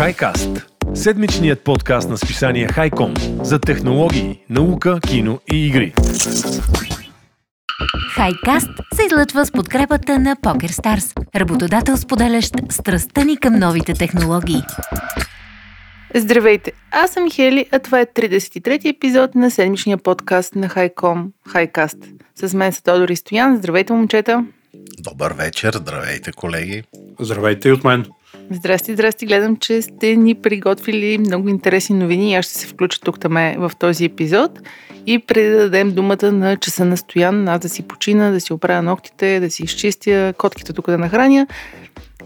HiCast – седмичният подкаст на списание Хайком за технологии, наука, кино и игри. Хайкаст се излъчва с подкрепата на PokerStars, работодател споделящ страстта ни към новите технологии. Здравейте, аз съм Хели, а това е 33-ти епизод на седмичния подкаст на Хайком, Хайкаст. С мен са Тодор и Стоян. Здравейте, момчета! Добър вечер, здравейте, колеги! Здравейте и от мен! Здрасти, здрасти. Гледам, че сте ни приготвили много интересни новини. Аз ще се включа тук таме в този епизод. И преди да дадем думата на часа на Стоян, аз да си почина, да си оправя ногтите, да си изчистя котките тук да нахраня,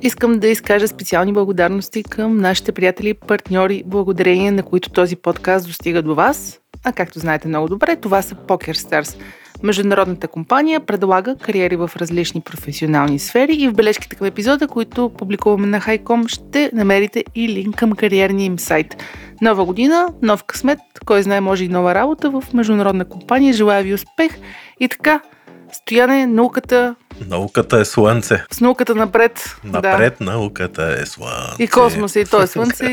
искам да изкажа специални благодарности към нашите приятели и партньори, благодарение на които този подкаст достига до вас. А както знаете много добре, това са PokerStars – Международната компания предлага кариери в различни професионални сфери и в бележките към епизода, които публикуваме на Хайком, ще намерите и линк към кариерния им сайт. Нова година, нов късмет, кой знае може и нова работа в международна компания. Желая ви успех и така, Стояне, науката. Науката е слънце. С науката напред. Напред да. науката е слънце. И космоса, и то е слънце.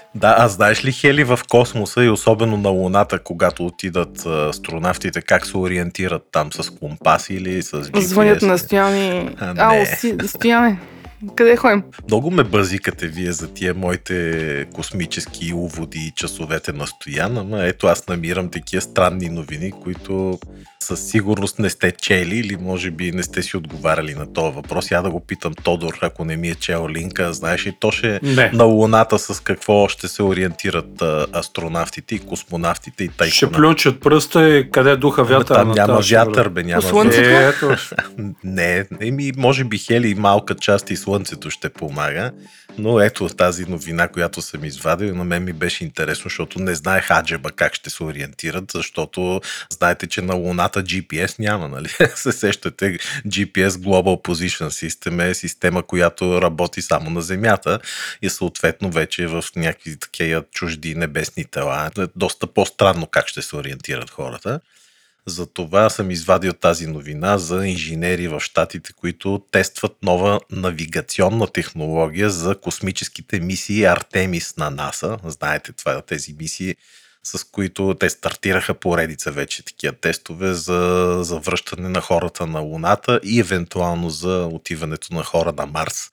да, а знаеш ли, Хели, в космоса и особено на Луната, когато отидат астронавтите, как се ориентират там с компаси или с GPS? Звънят на Стояни. А, Ало, си, Стояне. Къде ходим? Много ме базикате вие за тия моите космически уводи и часовете на Стоян, ама ето аз намирам такива странни новини, които със сигурност не сте чели или може би не сте си отговаряли на този въпрос. Я да го питам Тодор, ако не ми е чел линка, знаеш ли то ще не. на Луната с какво ще се ориентират астронавтите и космонавтите и тъй. Ще плюнчат пръста и къде духа вятър. Там няма вятър, бе, няма слънцето? Е, не, еми, може би Хели и малка част и слънцето ще помага. Но ето тази новина, която съм извадил, на мен ми беше интересно, защото не знаех аджеба как ще се ориентират, защото знаете, че на Луната GPS няма, нали? се сещате, GPS Global Position System е система, която работи само на Земята и съответно вече в някакви такива чужди небесни тела. Е доста по-странно как ще се ориентират хората. Затова съм извадил тази новина за инженери в Штатите, които тестват нова навигационна технология за космическите мисии Артемис на НАСА. Знаете, това тези мисии, с които те стартираха поредица вече такива тестове за, за връщане на хората на Луната и евентуално за отиването на хора на Марс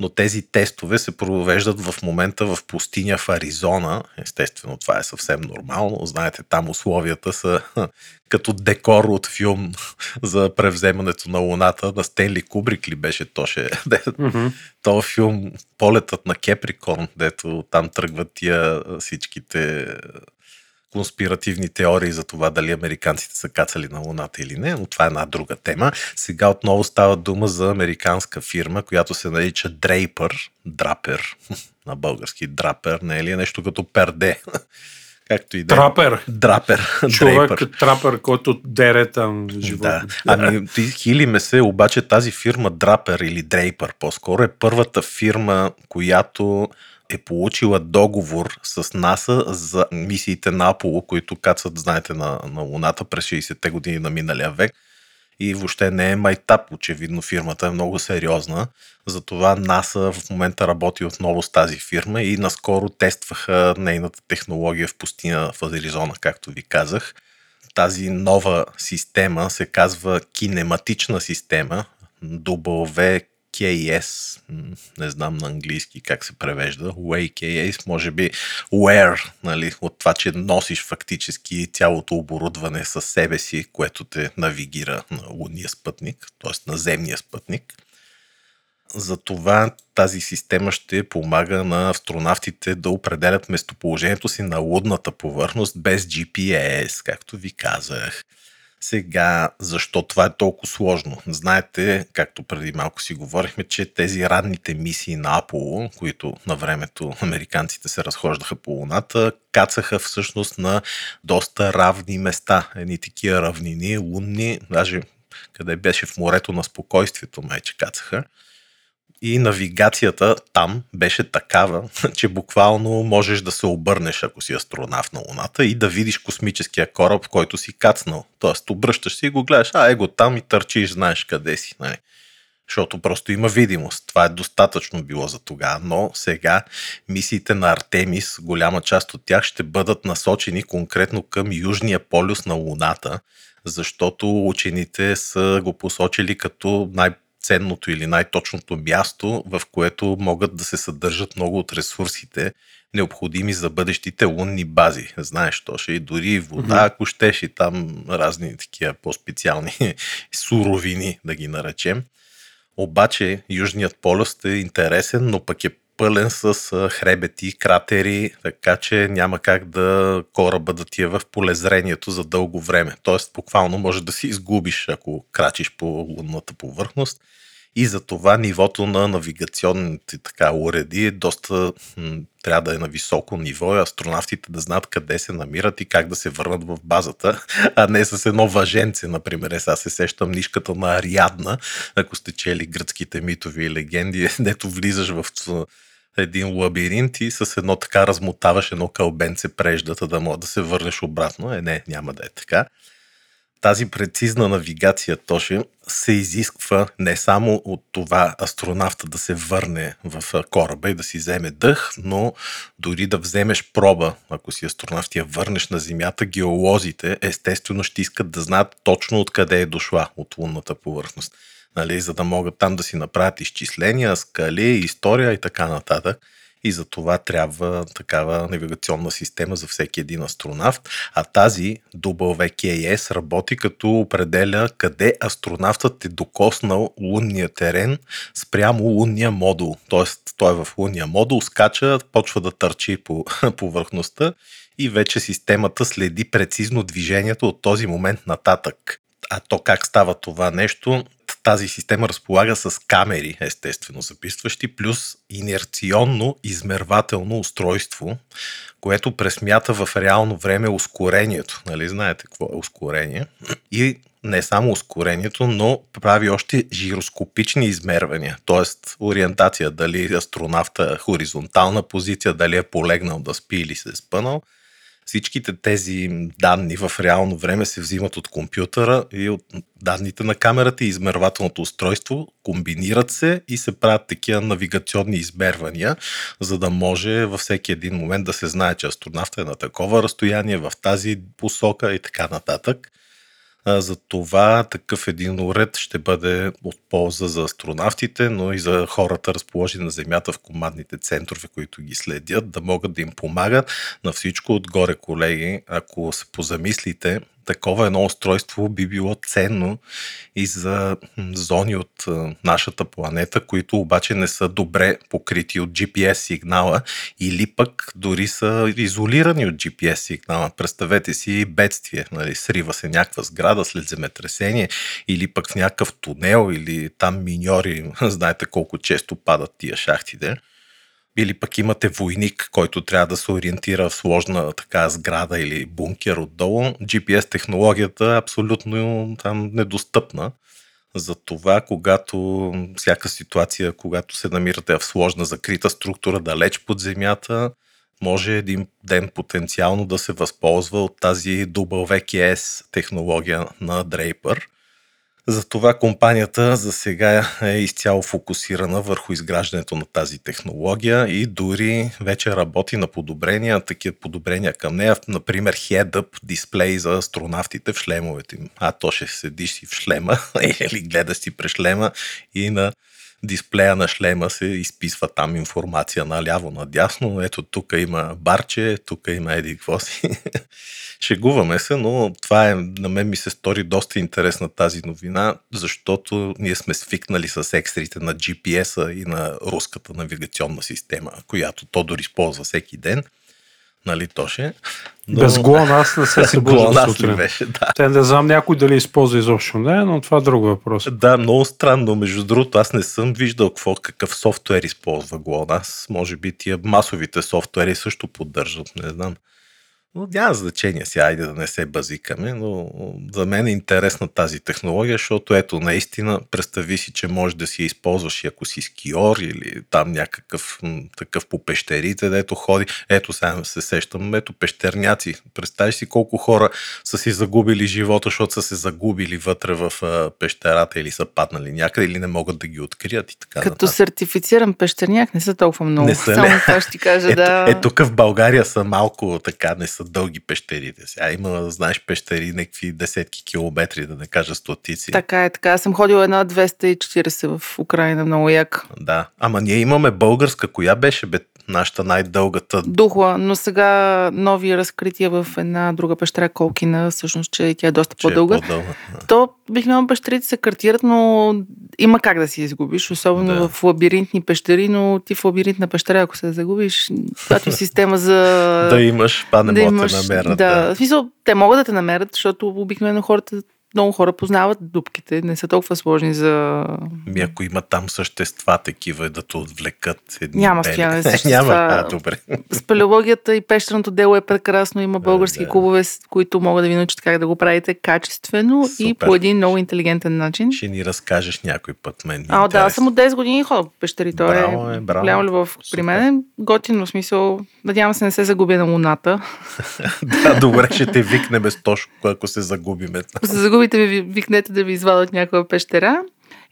но тези тестове се провеждат в момента в пустиня в Аризона. Естествено, това е съвсем нормално. Знаете, там условията са като декор от филм за превземането на Луната. На Стенли Кубрик ли беше то ще... Mm-hmm. То филм Полетът на Кеприкон, дето там тръгват тия всичките конспиративни теории за това дали американците са кацали на Луната или не, но това е една друга тема. Сега отново става дума за американска фирма, която се нарича Draper, Драпер, на български Драпер, не е ли е нещо като перде? Както и да. Трапер. Драпер. Човек дрейпер. трапер, който дере там живота. Да. Ами, ти хили ме се, обаче тази фирма Драпер или Дрейпер по-скоро е първата фирма, която е получила договор с НАСА за мисиите на Аполо, които кацат, знаете, на, на Луната през 60-те години на миналия век. И въобще не е майтап, очевидно фирмата е много сериозна. Затова НАСА в момента работи отново с тази фирма и наскоро тестваха нейната технология в пустиня в Аризона, както ви казах. Тази нова система се казва кинематична система, W KS, не знам на английски как се превежда, KS, може би wear, нали, от това, че носиш фактически цялото оборудване със себе си, което те навигира на лунния спътник, т.е. на земния спътник. Затова тази система ще помага на астронавтите да определят местоположението си на лудната повърхност без GPS, както ви казах. Сега, защо това е толкова сложно? Знаете, както преди малко си говорихме, че тези ранните мисии на Аполо, които на времето американците се разхождаха по Луната, кацаха всъщност на доста равни места. Едни такива равнини, лунни, даже къде беше в морето на спокойствието, майче кацаха и навигацията там беше такава, че буквално можеш да се обърнеш, ако си астронавт на Луната и да видиш космическия кораб, който си кацнал. Тоест, обръщаш си и го гледаш, а его там и търчиш, знаеш къде си. Нали? защото просто има видимост. Това е достатъчно било за тогава, но сега мисиите на Артемис, голяма част от тях ще бъдат насочени конкретно към Южния полюс на Луната, защото учените са го посочили като най- ценното или най-точното място, в което могат да се съдържат много от ресурсите, необходими за бъдещите лунни бази. Знаеш, то ще и дори вода, mm-hmm. ако щеш и там разни такива по-специални суровини, да ги наречем. Обаче Южният полюс е интересен, но пък е пълен с хребети, кратери, така че няма как да кораба да ти е в полезрението за дълго време. Тоест, буквално може да си изгубиш, ако крачиш по лунната повърхност. И за това нивото на навигационните така уреди е доста трябва да е на високо ниво и астронавтите да знаят къде се намират и как да се върнат в базата, а не с едно въженце, например. Е, сега се сещам нишката на Ариадна, ако сте чели гръцките митови и легенди, дето влизаш в един лабиринт и с едно така размотаваш едно кълбенце преждата да може да се върнеш обратно. Е, не, няма да е така. Тази прецизна навигация, Тоше, се изисква не само от това астронавта да се върне в кораба и да си вземе дъх, но дори да вземеш проба, ако си астронавт я върнеш на Земята, геолозите естествено ще искат да знаят точно откъде е дошла от лунната повърхност, нали, за да могат там да си направят изчисления, скали, история и така нататък и за това трябва такава навигационна система за всеки един астронавт. А тази WKS работи като определя къде астронавтът е докоснал лунния терен спрямо лунния модул. Тоест той е в лунния модул, скача, почва да търчи по повърхността и вече системата следи прецизно движението от този момент нататък. А то как става това нещо? Тази система разполага с камери, естествено записващи, плюс инерционно измервателно устройство, което пресмята в реално време ускорението. Нали знаете какво е ускорение? И не само ускорението, но прави още жироскопични измервания, т.е. ориентация, дали астронавта е хоризонтална позиция, дали е полегнал да спи или се е спънал – Всичките тези данни в реално време се взимат от компютъра и от данните на камерата и измервателното устройство, комбинират се и се правят такива навигационни измервания, за да може във всеки един момент да се знае, че астронавта е на такова разстояние, в тази посока и така нататък. За това такъв един уред ще бъде от полза за астронавтите, но и за хората разположени на Земята в командните центрове, които ги следят, да могат да им помагат на всичко отгоре, колеги. Ако се позамислите, такова едно устройство би било ценно и за зони от нашата планета, които обаче не са добре покрити от GPS сигнала или пък дори са изолирани от GPS сигнала. Представете си бедствие, нали, срива се някаква сграда след земетресение или пък в някакъв тунел или там миньори, знаете колко често падат тия шахтите или пък имате войник, който трябва да се ориентира в сложна така сграда или бункер отдолу, GPS технологията е абсолютно там недостъпна. Затова, когато всяка ситуация, когато се намирате в сложна закрита структура далеч под земята, може един ден потенциално да се възползва от тази WKS технология на Draper – затова компанията за сега е изцяло фокусирана върху изграждането на тази технология и дори вече работи на подобрения, такива подобрения към нея, например head-up дисплей за астронавтите в шлемовете им. А то ще седиш си в шлема или гледаш си през шлема и на дисплея на шлема се изписва там информация наляво, надясно. Ето тук има барче, тук има еди какво си. Шегуваме се, но това е, на мен ми се стори доста интересна тази новина, защото ние сме свикнали с екстрите на GPS-а и на руската навигационна система, която Тодор използва всеки ден нали, Тоше? Но... Без аз не се събуждам сутрин. Беше, да. Те не знам някой дали използва изобщо не, но това е друг въпрос. Да, много странно. Между другото, аз не съм виждал какво, какъв софтуер използва GLONASS. Може би тия масовите софтуери също поддържат, не знам. Но няма значение си, айде да не се базикаме, но за мен е интересна тази технология, защото ето наистина представи си, че можеш да си я използваш и ако си скиор или там някакъв такъв по пещерите, дето ходи. Ето сега се сещам, ето пещерняци. Представи си колко хора са си загубили живота, защото са се загубили вътре в пещерата или са паднали някъде или не могат да ги открият и така. Като нататък. сертифициран пещерняк не са толкова много. Не са, Само това ще ти кажа, ето, да. Е, тук в България са малко така, не са дълги пещерите. Сега има, знаеш, пещери някакви десетки километри, да не кажа стотици. Така е, така. Аз съм ходила една 240 в Украина, много як. Да, ама ние имаме българска, коя беше бе, нашата най-дългата. Духла, но сега нови разкрития в една друга пещера Колкина, всъщност, че тя е доста че по-дълга. Е по-дълга. То обикновено пещерите се картират, но има как да си изгубиш, особено да. в лабиринтни пещери, но ти в лабиринтна пещера, ако се загубиш, това е система за... да имаш, па не да имаш, намерят. Да, да. В смисъл, те могат да те намерят, защото обикновено хората много хора познават дупките, не са толкова сложни за... Ми ако има там същества такива да те отвлекат едни Няма стояне същества. Няма, а, добре. Спелеологията и пещерното дело е прекрасно. Има български да. клубове, които могат да ви научат как да го правите качествено Супер. и по един много интелигентен начин. Ще ни разкажеш някой път мен. А, да, съм от 10 години ходя по пещери. Той е, е голяма любов при мен. Готино смисъл. Надявам се не се загубя на луната. да, добре, ще те викне без точно, ако се загубиме. Загубите ви, викнете да ви извадат някаква пещера.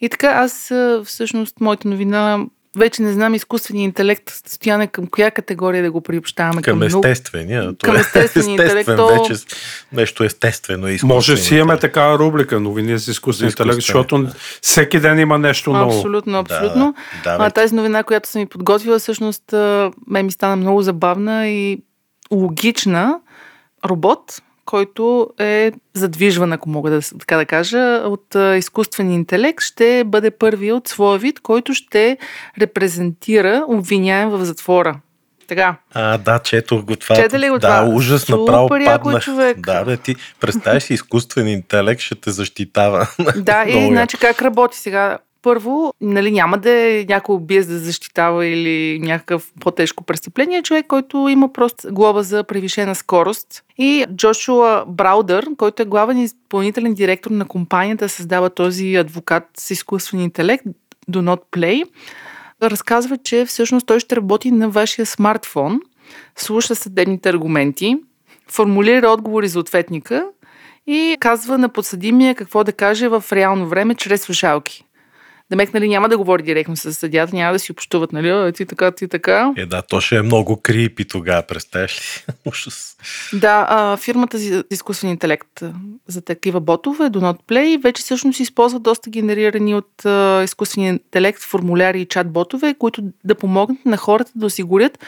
И така, аз всъщност, моята новина вече не знам изкуствения интелект, стояне към коя категория да го приобщаваме. Към, към естествения. Към естествения интелект. Вече нещо естествено. Може си имаме такава рублика, новини с изкуствен интелект, защото да. всеки ден има нещо ново. Абсолютно, абсолютно. Да, да, а, тази новина, която съм ми подготвила, всъщност ме ми стана много забавна и логична. Робот, който е задвижван, ако мога да, така да кажа, от изкуствен интелект, ще бъде първи от своя вид, който ще репрезентира обвиняем в затвора. Така. А, да, чето го това. Чете ли го да, това? ужас, Супер направо паднах. човек. Да, бе, ти представяш си изкуствен интелект ще те защитава. Да, и значи как работи сега? Първо, нали, няма да е някой убие да защитава или някакъв по-тежко престъпление, човек, който има просто глоба за превишена скорост. И Джошуа Браудър, който е главен изпълнителен директор на компанията, създава този адвокат с изкуствен интелект, Do Not Play, разказва, че всъщност той ще работи на вашия смартфон, слуша съдебните аргументи, формулира отговори за ответника и казва на подсъдимия какво да каже в реално време чрез слушалки. Демек, нали, няма да говори директно с съдята, няма да си общуват, нали, ти така, ти така. Е, да, то ще е много крипи тогава, представяш ли? Ужас. Да, а, фирмата за изкуствен интелект за такива ботове, Do Not Play, вече всъщност използва доста генерирани от а, изкуствения интелект формуляри и чат-ботове, които да помогнат на хората да осигурят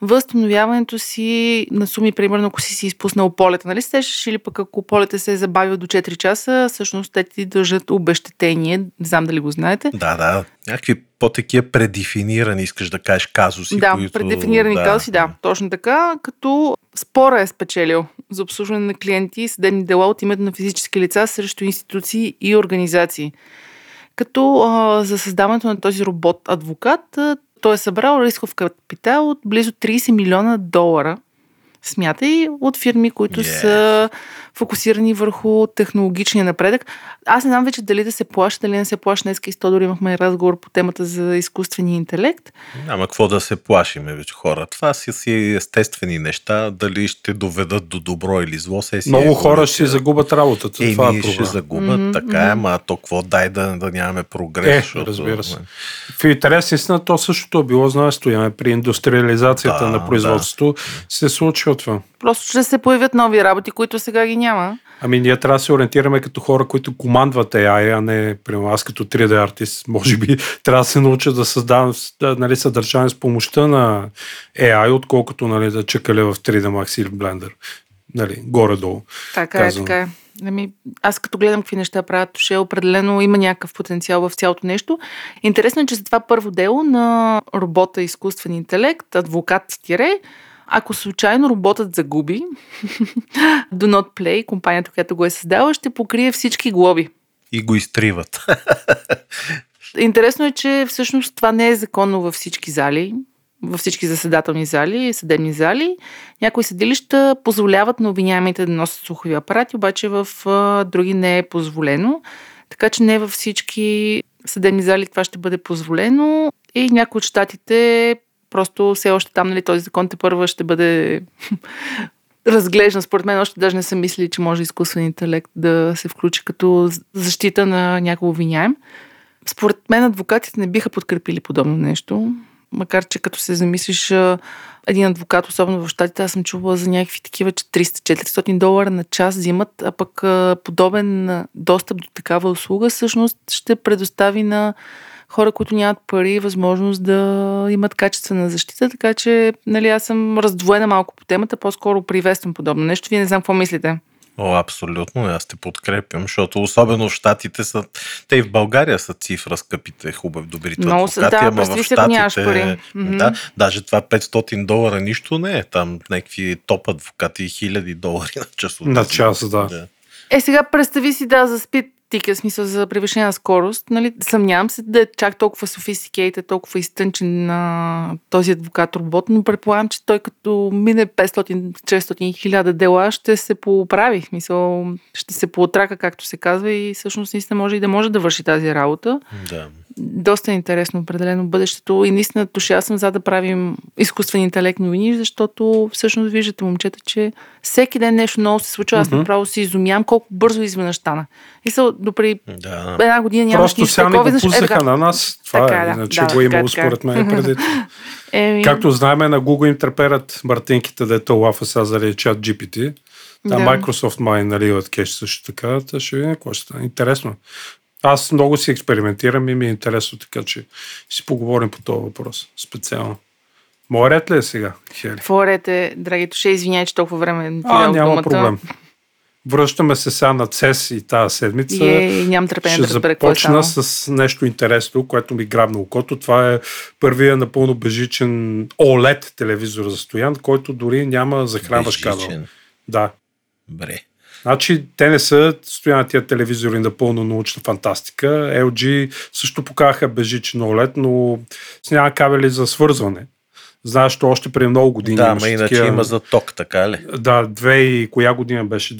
възстановяването си на суми, примерно ако си си изпуснал полета, нали сещаш, или пък ако полета се е забавил до 4 часа, всъщност те ти държат обещетение, не знам дали го знаете. Да, да, някакви по-такива предефинирани, искаш да кажеш казуси. Да, които... предефинирани да. казуси, да, точно така, като спора е спечелил за обслужване на клиенти и съдебни дела от името на физически лица срещу институции и организации. Като а, за създаването на този робот-адвокат той е събрал рисков капитал от близо 30 милиона долара. Смятай от фирми, които yeah. са фокусирани върху технологичния напредък. Аз не знам вече дали да се плаща, дали не се плаща. Днес и Тодор имахме разговор по темата за изкуствения интелект. Няма какво да се плашиме вече хора. Това си, си естествени неща. Дали ще доведат до добро или зло. Се си Много е хора ще загубят работата. Еми, това е ще загубят, mm-hmm, така е, ама то какво дай да, да нямаме прогрес. Е, защото, разбира се. В интерес истина то същото е било, знаеш, стояме при индустриализацията да, на производството да. се случва това. Просто ще се появят нови работи, които сега ги няма. Ами ние трябва да се ориентираме като хора, които командват AI, а не, примерно аз като 3D артист, може би трябва да се науча да създавам нали, съдържание с помощта на AI, отколкото нали, да чекаля в 3D Max или Blender. Нали, горе-долу. Така казвам. е, така е. Ами, аз като гледам какви неща правят Туше, определено има някакъв потенциал в цялото нещо. Интересно е, че за това първо дело на робота изкуствен интелект, адвокат тире, ако случайно роботът загуби, Do Not Play, компанията, която го е създала, ще покрие всички глоби. И го изтриват. Интересно е, че всъщност това не е законно във всички зали. във всички заседателни зали, съдебни зали. Някои съдилища позволяват на обвиняемите да носят слухови апарати, обаче в други не е позволено. Така че не във всички съдебни зали това ще бъде позволено и някои от щатите просто все още там, нали, този закон те първа ще бъде разглеждан. Според мен още даже не са мислили, че може изкуствен интелект да се включи като защита на някой обвиняем. Според мен адвокатите не биха подкрепили подобно нещо. Макар, че като се замислиш, един адвокат, особено в щатите, аз съм чувала за някакви такива, че 300-400 долара на час взимат, а пък подобен достъп до такава услуга всъщност ще предостави на хора, които нямат пари, възможност да имат качествена защита, така че нали, аз съм раздвоена малко по темата, по-скоро приветствам подобно нещо. Вие не знам какво мислите. О, абсолютно, аз те подкрепям, защото особено в Штатите са, те и в България са цифра скъпите, хубав, добрите Много адвокати, да, ама в Штатите, пари. да, даже това 500 долара нищо не е, там някакви топ адвокати хиляди долари на час. На час, да. да. Е, сега представи си, да, за спит тика, смисъл за превишена скорост, нали, съмнявам се да е чак толкова софистикейт, толкова изтънчен на този адвокат робот, но предполагам, че той като мине 500, 600 хиляда дела ще се поправи, смисъл ще се поотрака, както се казва и всъщност наистина може и да може да върши тази работа. Да. Доста е интересно определено бъдещето и наистина аз съм за да правим изкуствен интелект новини, защото всъщност виждате момчета, че всеки ден нещо ново се случва. Аз направо си изумявам колко бързо изведнъж стана. И са допри да. една година нямаш Просто нищо сега такова. го изведнъж- пуснаха е, на нас. Това Така, е, да. иначе Да, го е имало така. според мен преди. Еми, Както знаем, на Google им треперят мартинките, дето лафа сега заради чат GPT. Там Да. Microsoft май наливат кеш също така. Та ще видим какво ще стане. Интересно. Аз много си експериментирам и ми е интересно, така че си поговорим по този въпрос специално. Моя ред ли е сега, Хели? Какво ред е, драги туше, извиняй, че толкова време не ти А, няма думата. проблем. Връщаме се сега на CES и тази седмица. И, нямам търпение Ще да разбера какво е започна станало. с нещо интересно, което ми грабна окото. Това е първия напълно бежичен OLED телевизор за стоян, който дори няма захранваш кабел. Бежичен. Да. Бре. Значи, те не са стояна тия телевизори напълно научна фантастика. LG също показаха бежичен OLED, но с няма кабели за свързване. Знаеш, че още преди много години Да, ма иначе такива- има за ток, така ли? Да, две и коя година беше?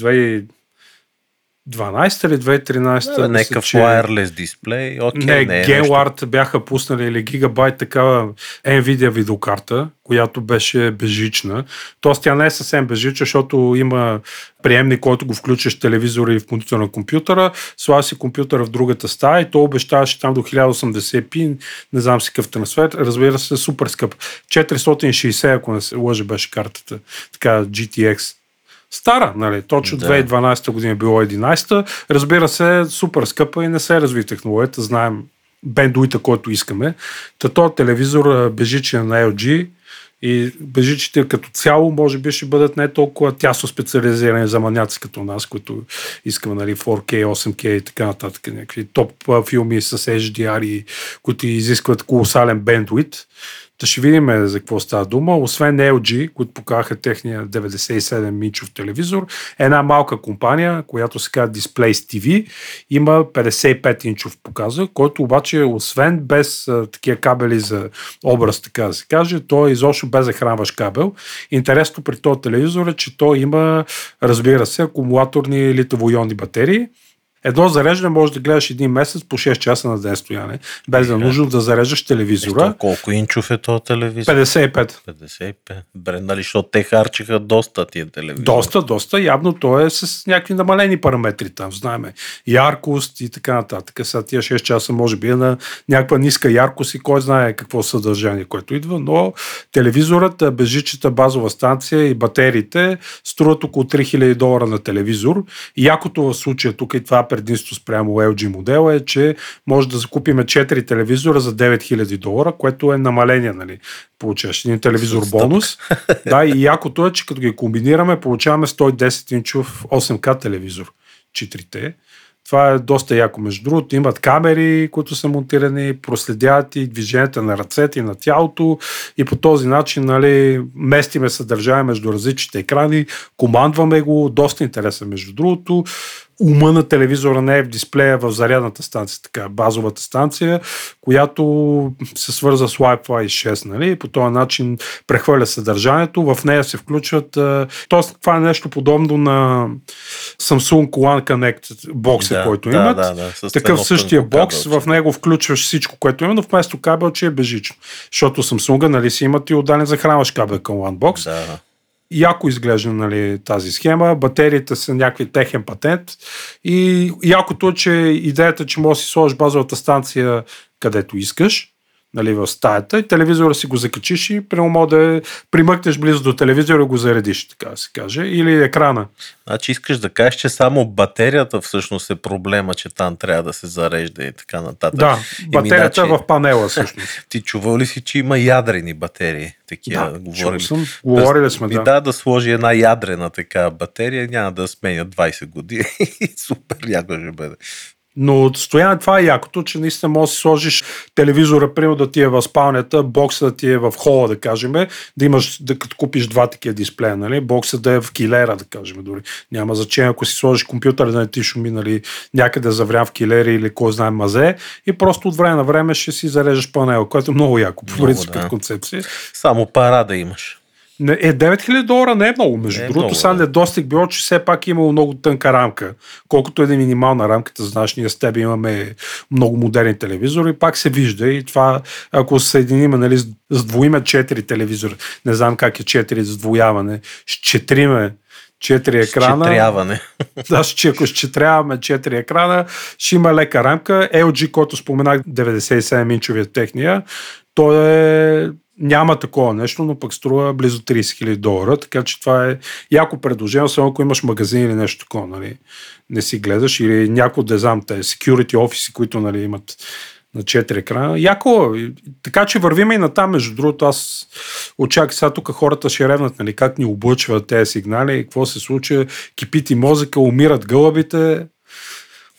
2012 или 2013? Да, някакъв че- wireless дисплей, окей, не, не е нещо. Бяха пуснали или Gigabyte такава Nvidia видеокарта, която беше бежична. Тоест тя не е съвсем бежична, защото има приемник, който го включиш в телевизора и в монитора на компютъра, слага си компютъра в другата стая и то обещаваше там до 1080p, не знам си какъв трансфер, разбира се, супер скъп. 460, ако не се лъжи, беше картата, така GTX. Стара, нали? Точно Да. 2012 година е било 11. Разбира се, супер скъпа и не се разви технологията. Знаем бендуита, който искаме. Та този телевизор бежичен на LG и бежичите като цяло може би ще бъдат не толкова тясно специализирани за маняци като нас, които искаме нали, 4K, 8K и така нататък. Някакви топ филми с HDR, които изискват колосален бендуит. Та ще видим за какво става дума. Освен LG, които показаха техния 97-инчов телевизор, една малка компания, която се казва Displays TV, има 55-инчов показа, който обаче, освен без такива кабели за образ, така да се каже, той е изобщо без захранваш кабел. Интересно при този телевизор е, че той има, разбира се, акумулаторни литово-ионни батерии, Едно зареждане може да гледаш един месец по 6 часа на ден стояне, без да е нужно да зареждаш телевизора. Ето, колко инчов е този телевизор? 55. 55. Бре, нали, защото те харчиха доста тия телевизори. Доста, доста. Явно той е с някакви намалени параметри там, знаеме. Яркост и така нататък. Сега тия 6 часа може би е на някаква ниска яркост и кой знае какво съдържание, което идва, но телевизорът, бежичата базова станция и батериите струват около 3000 долара на телевизор. И якото в случая тук и това е предимство спрямо LG модела е, че може да закупиме 4 телевизора за 9000 долара, което е намаление, нали? Получаваш един телевизор Стъпка. бонус. да, и якото е, че като ги комбинираме, получаваме 110 инчов 8К телевизор. Четирите. Това е доста яко. Между другото, имат камери, които са монтирани, проследяват и движенията на ръцете и на тялото и по този начин нали, местиме съдържание между различните екрани, командваме го, доста интересен между другото. Ума на телевизора не е в дисплея в зарядната станция, така базовата станция, която се свърза с Wi-Fi 6, нали? По този начин прехвърля съдържанието. В нея се включват. Тоест, това е нещо подобно на Samsung One Connect бокса, Да, който да, имат. да, да, Такъв същия бокс, кабелче. в него включваш всичко, което има, но вместо кабелче е бежично. Защото Samsung, нали си имат и отдален захранваш кабел към OneBox. Да. Яко изглежда нали, тази схема. Батериите са някакви техен патент. И якото че идеята, че можеш да си сложиш базовата станция където искаш, нали, в стаята и телевизора си го закачиш и прямо да примъкнеш близо до телевизора и го заредиш, така да се каже. Или екрана. Значи искаш да кажеш, че само батерията всъщност е проблема, че там трябва да се зарежда и така нататък. Да, батерията Еми, е в панела всъщност. Ти чувал ли си, че има ядрени батерии? Такива, Да, говорили. съм. Говорили сме, да. да, да сложи една ядрена така батерия, няма да сменя 20 години. Супер яко ще бъде. Но отстояние това е якото, че наистина можеш да си сложиш телевизора, примерно да ти е в спалнята, бокса да ти е в хола, да кажем, да имаш, да като купиш два такива дисплея, нали? бокса да е в килера, да кажем дори. Няма значение, ако си сложиш компютър, да не ти шуми, нали, някъде заврям в килери или кой знае мазе и просто от време на време ще си зареждаш панела, което е много яко, по принцип, да. концепция. Само пара да имаш. Не, Е, 9000 долара не е много. Между Не е другото, много, сега недостиг било, че все пак е имало много тънка рамка. Колкото е да е минимална рамката, знаеш, ние с теб имаме много модерни телевизори, пак се вижда и това, ако се съединим, нали, с- сдвоиме 4 телевизора, не знам как е 4 сдвояване, с 4 четири екрана. Четряване. Да, че ако счетряваме 4 екрана, ще има лека рамка. LG, който споменах, 97-инчовия техния, той е няма такова нещо, но пък струва близо 30 000 долара, така че това е яко предложение, само ако имаш магазин или нещо такова, нали, не си гледаш, или някой, да знам, те security офиси, които нали, имат на 4 екрана. Яко, и- така че вървиме и на там, между другото, аз очаквам сега тук хората ще ревнат, нали, как ни облъчват тези сигнали, какво се случва, кипи ти мозъка, умират гълъбите,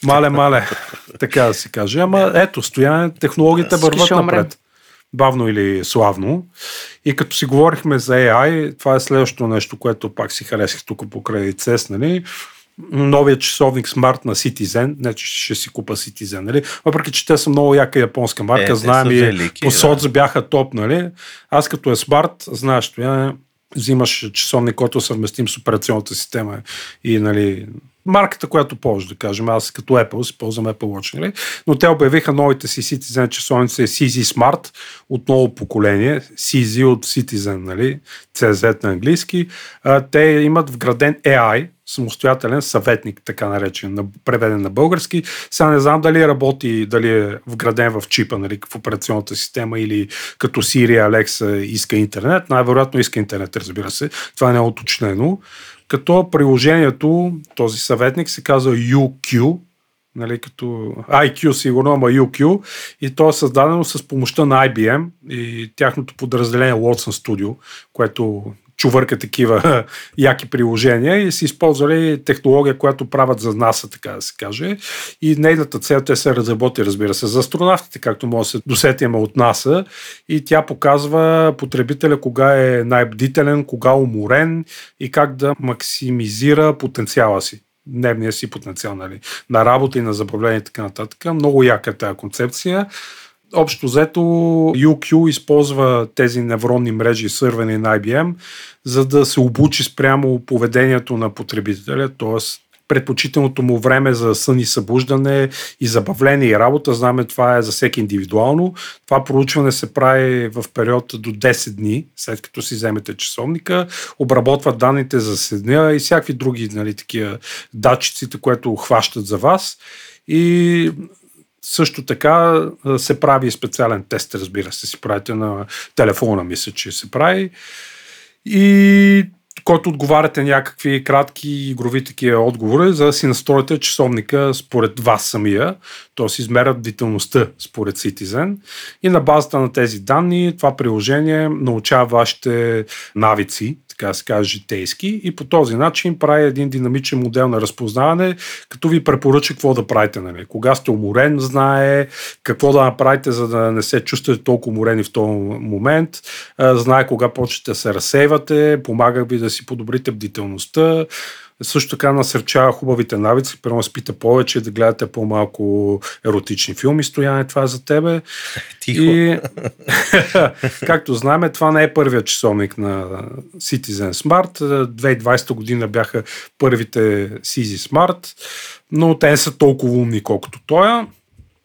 мале, мале, така да се каже. Ама ето, стояне, технологиите Всички върват напред. Бавно или славно. И като си говорихме за AI, това е следващото нещо, което пак си харесах тук покрай CES, нали? новия часовник Smart на Citizen, не че ще си купа Citizen, нали? въпреки че те са много яка японска марка, Е, знаем и велики, по да. соц бяха топ, нали? Аз като е Smart, знаеш, това взимаш часовник, който е съвместим с операционната система и нали, марката, която ползваш, да кажем. Аз като Apple си ползвам Apple Watch, нали? но те обявиха новите си Citizen часовници CZ Smart от ново поколение, CZ от Citizen, нали? CZ на английски. Те имат вграден AI, самостоятелен съветник, така наречен, на- преведен на български. Сега не знам дали работи, дали е вграден в чипа, нали, в операционната система или като Siri, Alexa иска интернет. Най-вероятно иска интернет, разбира се. Това не е уточнено. Като приложението, този съветник се казва UQ, нали, като IQ сигурно, ама UQ, и то е създадено с помощта на IBM и тяхното подразделение Watson Studio, което чувърка такива яки приложения и са използвали технология, която правят за НАСА, така да се каже. И нейната цел те се разработи, разбира се, за астронавтите, както може да се досетиме от НАСА. И тя показва потребителя кога е най-бдителен, кога уморен и как да максимизира потенциала си дневния си потенциал нали, на работа и на забавление и така нататък. Много яка е тази концепция. Общо взето UQ използва тези невронни мрежи, сървани на IBM, за да се обучи спрямо поведението на потребителя, т.е. предпочитаното му време за сън и събуждане и забавление и работа. Знаме, това е за всеки индивидуално. Това проучване се прави в период до 10 дни, след като си вземете часовника, обработват данните за седня и всякакви други нали, такива датчиците, които хващат за вас. И също така се прави специален тест, разбира се, си правите на телефона, мисля, че се прави. И който отговаряте някакви кратки игрови такива отговори, за да си настроите часовника според вас самия, т.е. измерят бдителността според Citizen. И на базата на тези данни това приложение научава вашите навици, така се каже, житейски и по този начин прави един динамичен модел на разпознаване, като ви препоръча какво да правите. Нали. Кога сте уморен, знае какво да направите, за да не се чувствате толкова уморени в този момент, знае кога почвате да се разсейвате, помага ви да си подобрите бдителността, Също така насърчава хубавите навици, примерно спите повече, да гледате по-малко еротични филми, стояне това е за тебе. Тихо. И, както знаем, това не е първият часовник на Citizen Smart. 2020 година бяха първите CZ Smart, но те не са толкова умни, колкото той.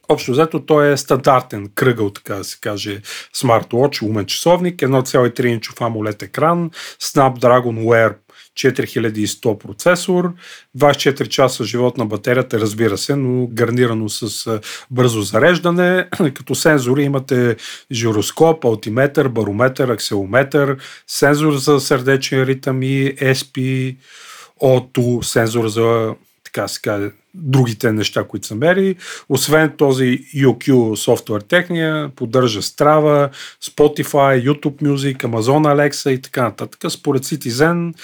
Общо взето той е стандартен кръгъл, така да се каже, смарт-watch, умен часовник, 1,3 инчов AMOLED екран, Snapdragon Wear 4100 процесор, 24 часа живот на батерията, разбира се, но гарнирано с бързо зареждане. Като сензори имате жироскоп, алтиметър, барометър, акселометър, сензор за сърдечен ритъм и SPO2, сензор за така се каже, другите неща, които са мери. Освен този UQ софтуер техния, поддържа Strava, Spotify, YouTube Music, Amazon Alexa и така нататък. Според Citizen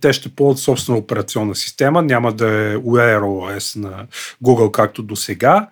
те ще ползват собствена операционна система, няма да е Wear OS на Google както до сега.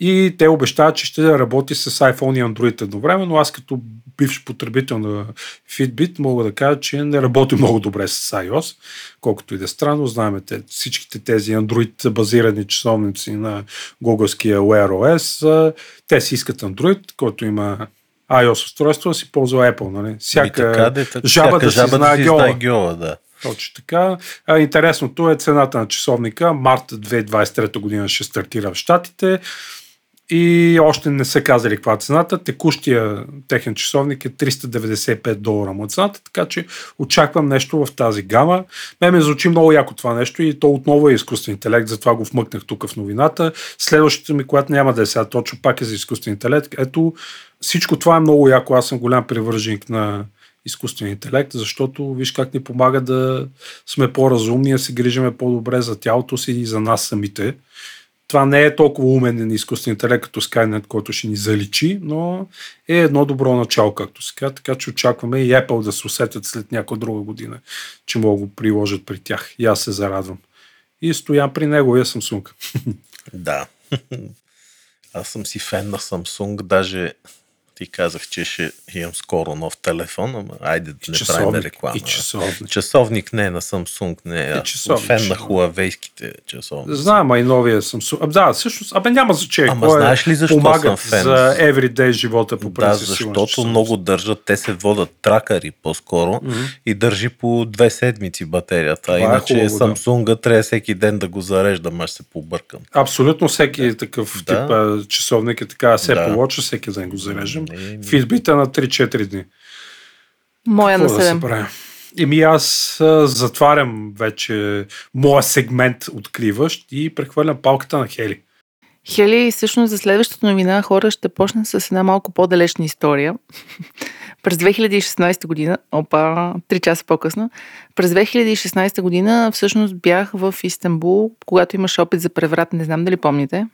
И те обещават, че ще работи с iPhone и Android едновременно. Аз като бивш потребител на Fitbit мога да кажа, че не работи много добре с iOS, колкото и да е странно. Знаем те, всичките тези Android базирани часовници на Google Wear OS, те си искат Android, който има iOS устройство, си ползва Apple. Нали? Всяка, и така, де, жаба всяка да жаба си знае да знае гьола, да. Точно така. А, интересното е цената на часовника. Март 2023 година ще стартира в Штатите и още не са казали каква е цената. Текущия техен часовник е 395 долара му е цената, така че очаквам нещо в тази гама. Ме ме звучи много яко това нещо и то отново е изкуствен интелект, затова го вмъкнах тук в новината. Следващата ми, която няма да е сега точно, пак е за изкуствен интелект. Ето, всичко това е много яко. Аз съм голям привърженик на изкуствен интелект, защото виж как ни помага да сме по-разумни, да се грижиме по-добре за тялото си и за нас самите. Това не е толкова умен изкуствен интелект като Skynet, който ще ни заличи, но е едно добро начало, както се казва, така че очакваме и Apple да се усетят след някоя друга година, че могат го приложат при тях. И аз се зарадвам. И стоя при неговия Samsung. Да. Аз съм си фен на Samsung, даже ти казах, че ще имам скоро нов телефон, ама айде да не правим реклама. И часовник. Часовник не, на Samsung не. А часовник фен на хуавейските часовници. Знам, а и новия Samsung. Абе, да, всъщност, абе няма значение. Ама кой е- знаеш ли защо съм фен? за everyday живота по Да, принцип. сигурно, защото много държат, те се водят тракари по-скоро Мгм. и държи по две седмици батерията. Това е Иначе хубаво, да. Samsung трябва всеки ден да го зареждам, аз се побъркам. Абсолютно всеки такъв Да. тип а, часовник е така, се Да. получа, всеки ден го зареждам. Еми, Фитбита на 3-4 дни. Моя на Какво да се 7. прави? Еми аз а, затварям вече моя сегмент откриващ и прехвърлям палката на Хели. Хели, всъщност за следващата новина хора ще почна с една малко по-далечна история. През 2016 година, опа, 3 часа по-късно, през 2016 година всъщност бях в Истанбул, когато имаш опит за преврат, не знам дали помните.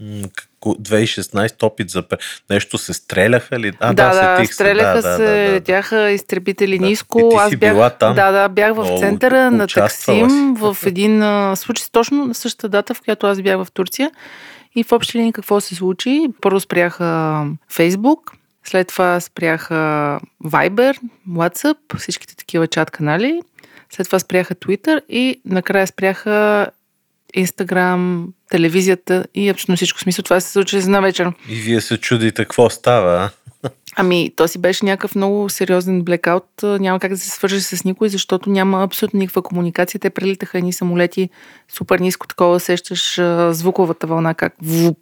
М, какво- 2016 опит за... Нещо се стреляха ли? А, да, да, сетих се. стреляха да, се, да, да, летяха изтребители Да. ниско. И ти Аз си бях, била там? Да, да, бях в Много центъра на Таксим в един а, случай точно на същата дата, в която аз бях в Турция. И в общи линии какво се случи? Първо спряха Фейсбук, след това спряха Viber, WhatsApp, всичките такива чат канали. След това спряха Twitter и накрая спряха Instagram, телевизията и абсолютно всичко. Смисъл това се случи за една вечер. И вие се чудите какво става? Ами, то си беше някакъв много сериозен блекаут. Няма как да се свържи с никой, защото няма абсолютно никаква комуникация. Те прелитаха едни самолети супер ниско, такова сещаш звуковата вълна, как вуп,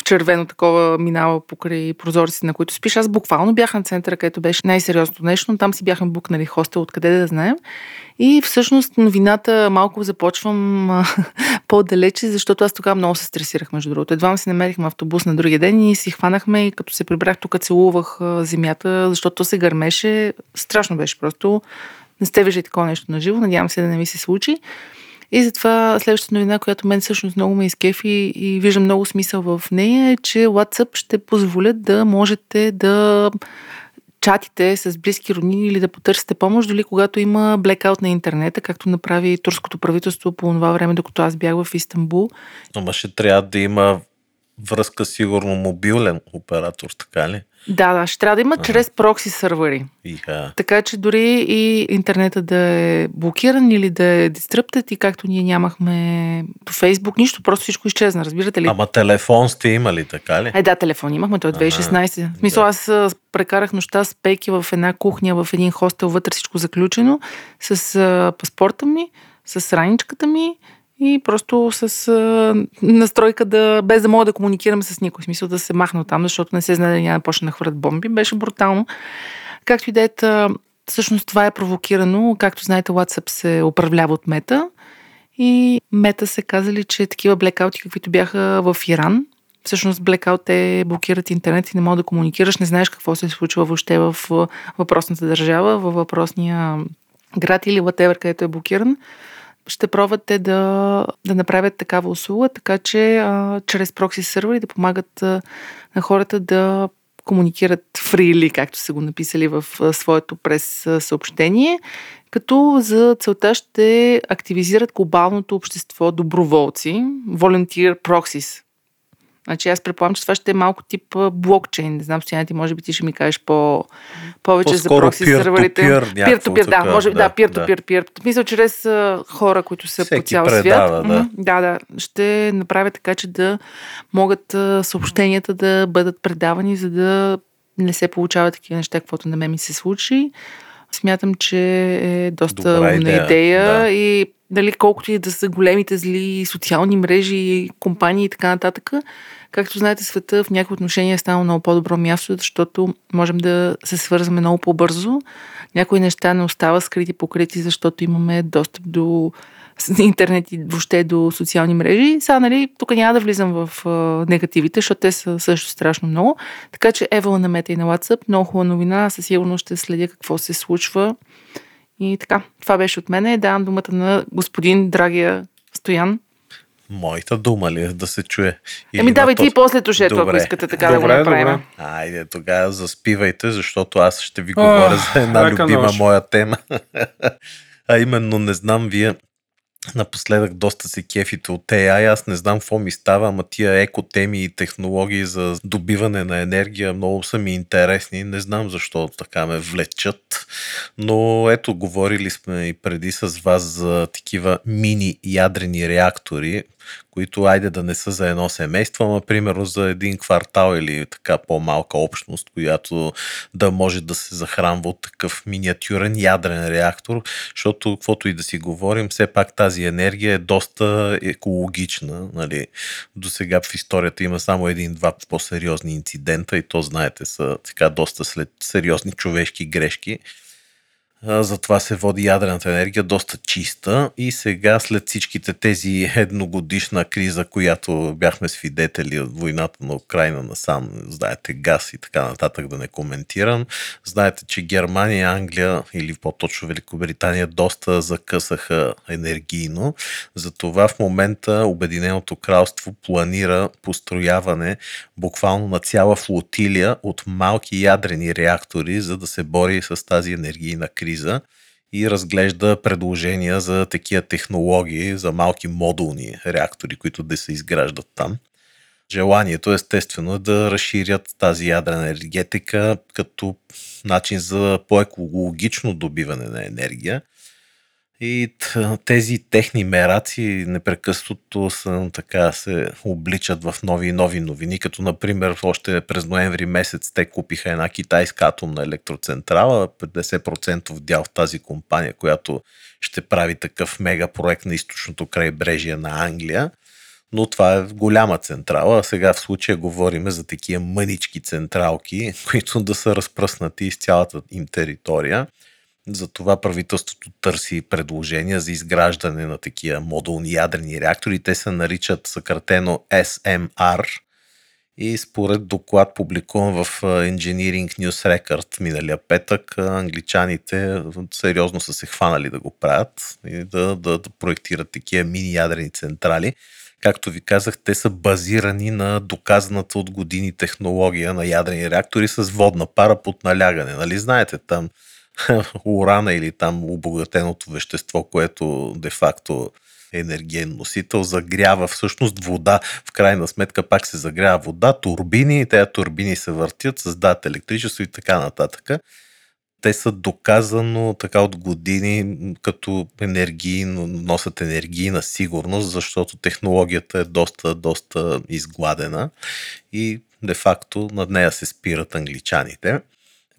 в червено такова минава покрай прозорците, на които спиш. Аз буквално бях на центъра, където беше най-сериозното нещо, но там си бяхме букнали хостел, откъде да знаем. И всъщност новината малко започвам по-далече, защото аз тогава много се стресирах, между другото. Едва си намерихме автобус на другия ден и си хванахме и като се прибрах тук целувах земята, защото то се гърмеше. Страшно беше просто. Не сте виждали такова нещо на живо. Надявам се да не ми се случи. И затова следващата новина, която мен всъщност много ме изкефи и виждам много смисъл в нея е, че WhatsApp ще позволят да можете да чатите с близки роднини или да потърсите помощ, дори когато има блекаут на интернета, както направи турското правителство по това време, докато аз бях в Истанбул. Ама ще трябва да има връзка сигурно мобилен оператор, така ли? Да, да, ще трябва да има Ага. чрез прокси сървъри. Така че дори и интернета да е блокиран или да е дистръптът и както ние нямахме по Фейсбук, нищо, просто всичко изчезна, разбирате ли? Ама телефон сте имали, така ли? Е, да, телефон имахме, той е 2016. В смисъл, да. аз прекарах нощта с пейки в една кухня, в един хостел, вътре всичко заключено, с а, паспорта ми, с раничката ми и просто с а, настройка да, без да мога да комуникирам с никой. В смисъл да се махна там, защото не се знае да няма да почне да хвърлят бомби. Беше брутално. Както и да е, всъщност това е провокирано. Както знаете, WhatsApp се управлява от Мета. И Мета се казали, че такива блекаути, каквито бяха в Иран, всъщност блекаут е блокират интернет и не мога да комуникираш, не знаеш какво се случва въобще в въпросната държава, във въпросния град или whatever, където е блокиран. Ще пробват те да, да направят такава услуга, така че а, чрез прокси сервери да помагат а, на хората да комуникират фрили, както са го написали в а, своето през а, съобщение, като за целта ще активизират глобалното общество доброволци, volunteer proxies. Значи аз предполагам, че това ще е малко тип блокчейн. Не знам, Стояна, ти може би ти ще ми кажеш по, повече за По-скоро прокси серверите. peer-to-peer някакво Peer-to-peer, да, може да, да, peer-to-peer, peer. Мисля, чрез хора, които са Всеки по цял предава, свят. да. Да, да. Ще направя така, че да могат съобщенията да бъдат предавани, за да не се получават такива неща, каквото на мен ми се случи. Смятам, че е доста Добра умна идея, идея, да. и дали колкото и да са големите зли социални мрежи, компании и така нататък, както знаете, света в някои отношения е станало много по-добро място, защото можем да се свързваме много по-бързо. Някои неща не остава скрити покрити, защото имаме достъп до интернет и въобще до социални мрежи. Сега, нали, тук няма да влизам в а, негативите, защото те са също страшно много. Така че Евала на Мета и на WhatsApp. Много хубава новина. Със сигурност ще следя какво се случва. И така, това беше от мене. Давам думата на господин Драгия Стоян. Моята дума ли е да се чуе? Или Еми давай ти после тушето, ако Добре. искате така да го Добре, направим. добре. Айде, тогава заспивайте, защото аз ще ви говоря за една любима нощ. моя тема. а именно, не знам вие, напоследък доста се кефите от AI. Аз не знам какво ми става, ама тия екотеми и технологии за добиване на енергия много са ми интересни. Не знам защо така ме влечат. Но ето, говорили сме и преди с вас за такива мини ядрени реактори, които айде да не са за едно семейство, ама примерно за един квартал или така по-малка общност, която да може да се захранва от такъв миниатюрен ядрен реактор, защото каквото и да си говорим, все пак тази енергия е доста екологична. Нали. До сега в историята има само един-два по-сериозни инцидента и то, знаете, са така доста след сериозни човешки грешки. Затова се води ядрената енергия доста чиста и сега след всичките тези едногодишна криза, която бяхме свидетели от войната на Украина насам, знаете, газ и така нататък да не коментирам, знаете, че Германия, Англия или по-точно Великобритания доста закъсаха енергийно. Затова в момента Обединеното кралство планира построяване буквално на цяла флотилия от малки ядрени реактори, за да се бори с тази енергийна криза и разглежда предложения за такива технологии, за малки модулни реактори, които да се изграждат там. Желанието естествено е да разширят тази ядрена енергетика като начин за по-екологично добиване на енергия. И тези техни мераци непрекъснато са, така, се обличат в нови и нови новини, като например още през ноември месец те купиха една китайска атомна електроцентрала, 50% дял в тази компания, която ще прави такъв мега проект на източното крайбрежие на Англия. Но това е голяма централа, а сега в случая говорим за такива мънички централки, които да са разпръснати из цялата им територия. Затова правителството търси предложения за изграждане на такива модулни ядрени реактори. Те се наричат съкратено SMR и според доклад публикуван в Engineering News Record миналия петък, англичаните сериозно са се хванали да го правят и да, да, да проектират такива мини ядрени централи. Както ви казах, те са базирани на доказаната от години технология на ядрени реактори с водна пара под налягане. Нали знаете там урана или там обогатеното вещество, което де-факто енергиен носител, загрява всъщност вода. В крайна сметка пак се загрява вода, турбини, тези турбини се въртят, създават електричество и така нататък. Те са доказано така от години като енергийно, носят енергийна сигурност, защото технологията е доста, доста изгладена и де-факто над нея се спират англичаните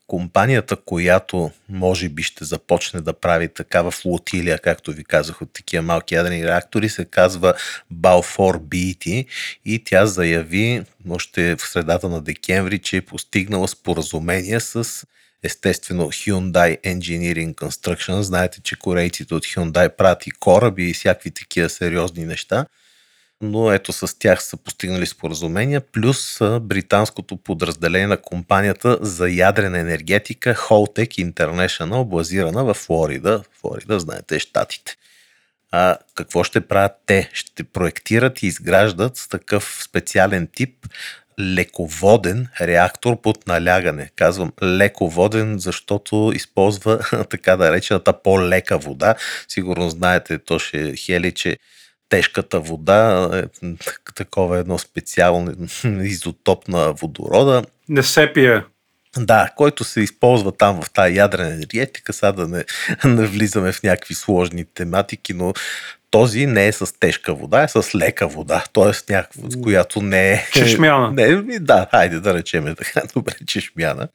компанията, която може би ще започне да прави такава флотилия, както ви казах, от такива малки ядрени реактори, се казва Balfour Beatty и тя заяви още в средата на декември, че е постигнала споразумение с естествено Hyundai Engineering Construction. Знаете, че корейците от Hyundai прати кораби и всякакви такива сериозни неща но ето с тях са постигнали споразумения, плюс британското подразделение на компанията за ядрена енергетика Holtec International, базирана в Флорида. Флорида, знаете, щатите. А какво ще правят те? Ще проектират и изграждат такъв специален тип леководен реактор под налягане. Казвам леководен, защото използва така да речената по-лека вода. Сигурно знаете, то ще е хели, че тежката вода, е, такова едно специално изотоп на водорода. Не се пие. Да, който се използва там в тази ядрена енергетика, сега да не, не влизаме в някакви сложни тематики, но този не е с тежка вода, е с лека вода, т.е. някаква, която не е... Чешмяна. Не, да, хайде да речеме така, добре, чешмяна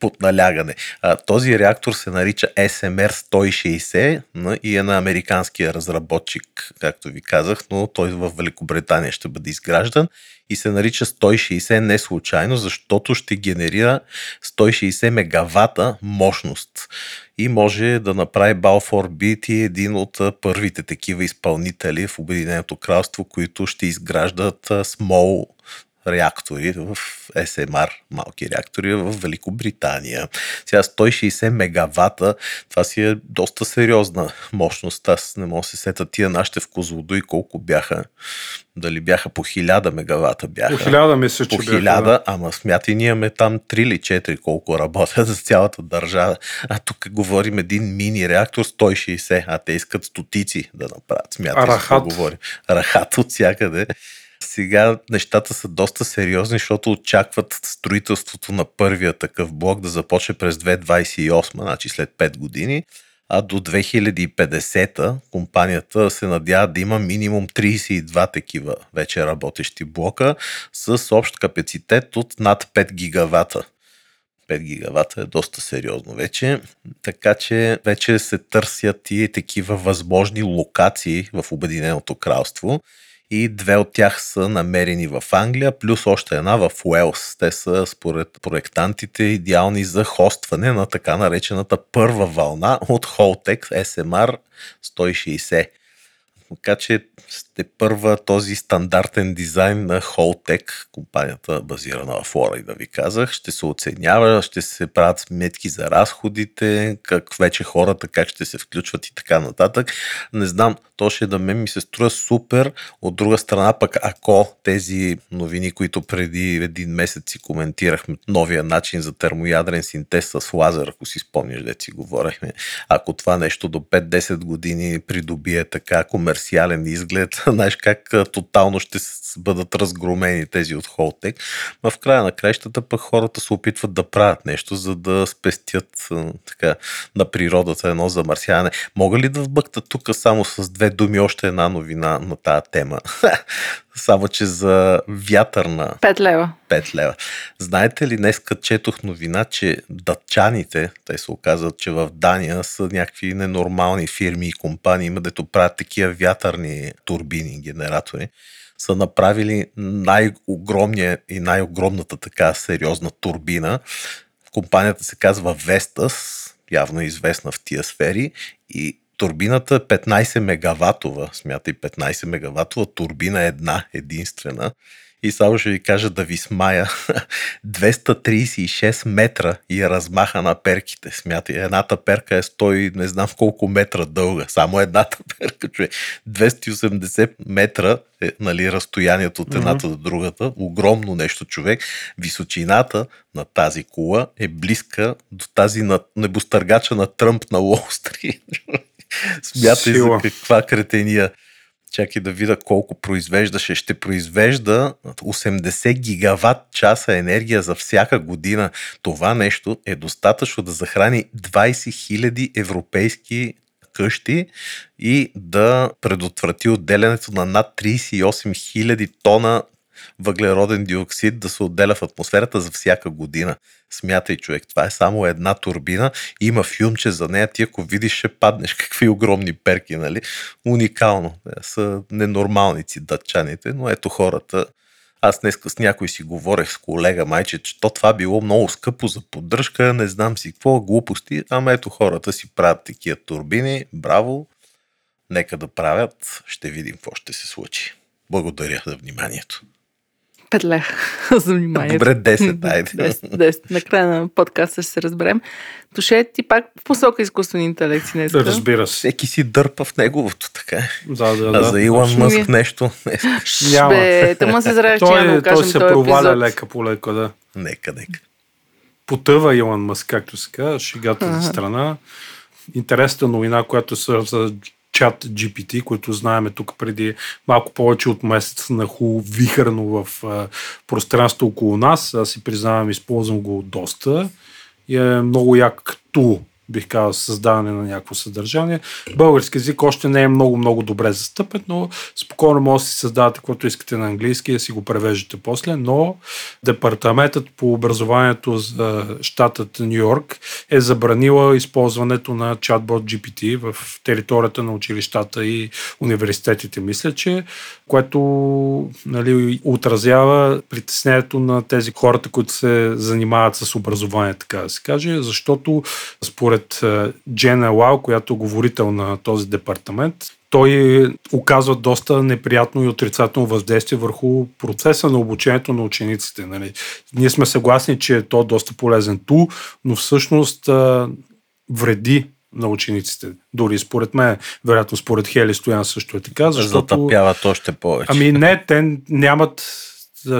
под налягане. А, този реактор се нарича SMR 160 и е на американския разработчик, както ви казах, но той в Великобритания ще бъде изграждан и се нарича 160 не случайно, защото ще генерира 160 мегавата мощност и може да направи Balfour Beatty един от първите такива изпълнители в Обединеното кралство, които ще изграждат small реактори в SMR, малки реактори в Великобритания. Сега 160 мегавата, това си е доста сериозна мощност. Аз не мога да се сета тия нашите в Козлодой колко бяха. Дали бяха по 1000 мегавата бяха. По 1000 мисля, че По 1000, бяха, да. ама смятай, ние имаме там 3 или 4 колко работят за цялата държава. А тук говорим един мини реактор 160, а те искат стотици да направят. Смятай, Рахат. говорим. Рахат от всякъде. Сега нещата са доста сериозни, защото очакват строителството на първия такъв блок да започне през 2028, значи след 5 години, а до 2050 компанията се надява да има минимум 32 такива вече работещи блока с общ капацитет от над 5 гигавата. 5 гигавата е доста сериозно вече, така че вече се търсят и такива възможни локации в Обединеното кралство и две от тях са намерени в Англия, плюс още една в Уелс. Те са, според проектантите, идеални за хостване на така наречената първа вълна от Holtec SMR 160. Така че сте първа този стандартен дизайн на Holtec, компанията базирана в Флора, и да ви казах, ще се оценява, ще се правят сметки за разходите, как вече хората как ще се включват и така нататък. Не знам, то ще да мен ми се струва супер. От друга страна пък, ако тези новини, които преди един месец си коментирахме, новия начин за термоядрен синтез с лазер, ако си спомняш, де си говорихме, ако това нещо до 5-10 години придобие така комерциален изглед, знаеш как тотално ще бъдат разгромени тези от Холтек. Но в края на краищата пък хората се опитват да правят нещо, за да спестят така, на природата едно замърсяване. Мога ли да вбъкта тук само с две думи още една новина на тази тема? Само, че за вятърна... 5 лева. 5 лева. Знаете ли, днес четох новина, че датчаните, те се оказват, че в Дания са някакви ненормални фирми и компании, има дето правят такива вятърни турбини, генератори са направили най-огромния и най-огромната така сериозна турбина. Компанията се казва Vestas, явно известна в тия сфери и турбината е 15 мегаватова, смятай 15 мегаватова турбина една, единствена и само ще ви кажа да ви смая. 236 метра и е размаха на перките. Смятай, едната перка е 100 не знам колко метра дълга. Само едната перка, човек. 280 метра е нали, разстоянието от едната mm-hmm. до другата. Огромно нещо, човек. Височината на тази кула е близка до тази на небостъргача на Тръмп на Уолл Стрит. Смятай Сила. за каква кретения Чакай да видя колко произвеждаше. Ще произвежда 80 гигаватт часа енергия за всяка година. Това нещо е достатъчно да захрани 20 000 европейски къщи и да предотврати отделянето на над 38 000 тона въглероден диоксид да се отделя в атмосферата за всяка година. Смятай, човек, това е само една турбина. Има филмче за нея. Ти ако видиш, ще паднеш. Какви огромни перки, нали? Уникално. Те са ненормалници датчаните, но ето хората. Аз днес с някой си говорех с колега майче, че то това било много скъпо за поддръжка, не знам си какво, глупости, ама ето хората си правят такива турбини, браво, нека да правят, ще видим какво ще се случи. Благодаря за вниманието. 5 лева за вниманието. Добре, 10, айде. 10, 10. Накрая на подкаста ще се разберем. Тоше, ти пак в посока изкуствен интелект си днес. Да, разбира се. Всеки си дърпа в неговото, така е. Да, да, А да. за Илон точно Мъск ми. нещо. Няма. Бе, тъма се зраеш, че няма да той, кажем той се проваля епизод. лека по леко, да. Нека, нека. потъва Илон Мъск, както се казва, шегата за страна. Интересна новина, която се за чат GPT, който знаеме тук преди малко повече от месец наху вихърно в а, пространство около нас. Аз си признавам, използвам го доста и е много як тул бих казал, създаване на някакво съдържание. Български език още не е много-много добре застъпен, но спокойно може да си създавате каквото искате на английски, да си го превеждате после, но департаментът по образованието за щатът Нью Йорк е забранила използването на чатбот GPT в територията на училищата и университетите, мисля, че, което нали, отразява притеснението на тези хората, които се занимават с образование, така да се каже, защото според Джена Лау, която е говорител на този департамент, той оказва доста неприятно и отрицателно въздействие върху процеса на обучението на учениците. Нали. Ние сме съгласни, че е то доста полезен тул, но всъщност а, вреди на учениците. Дори според мен, вероятно според Хели Стоян също е така, защото... Затъпяват още повече. Ами не, те нямат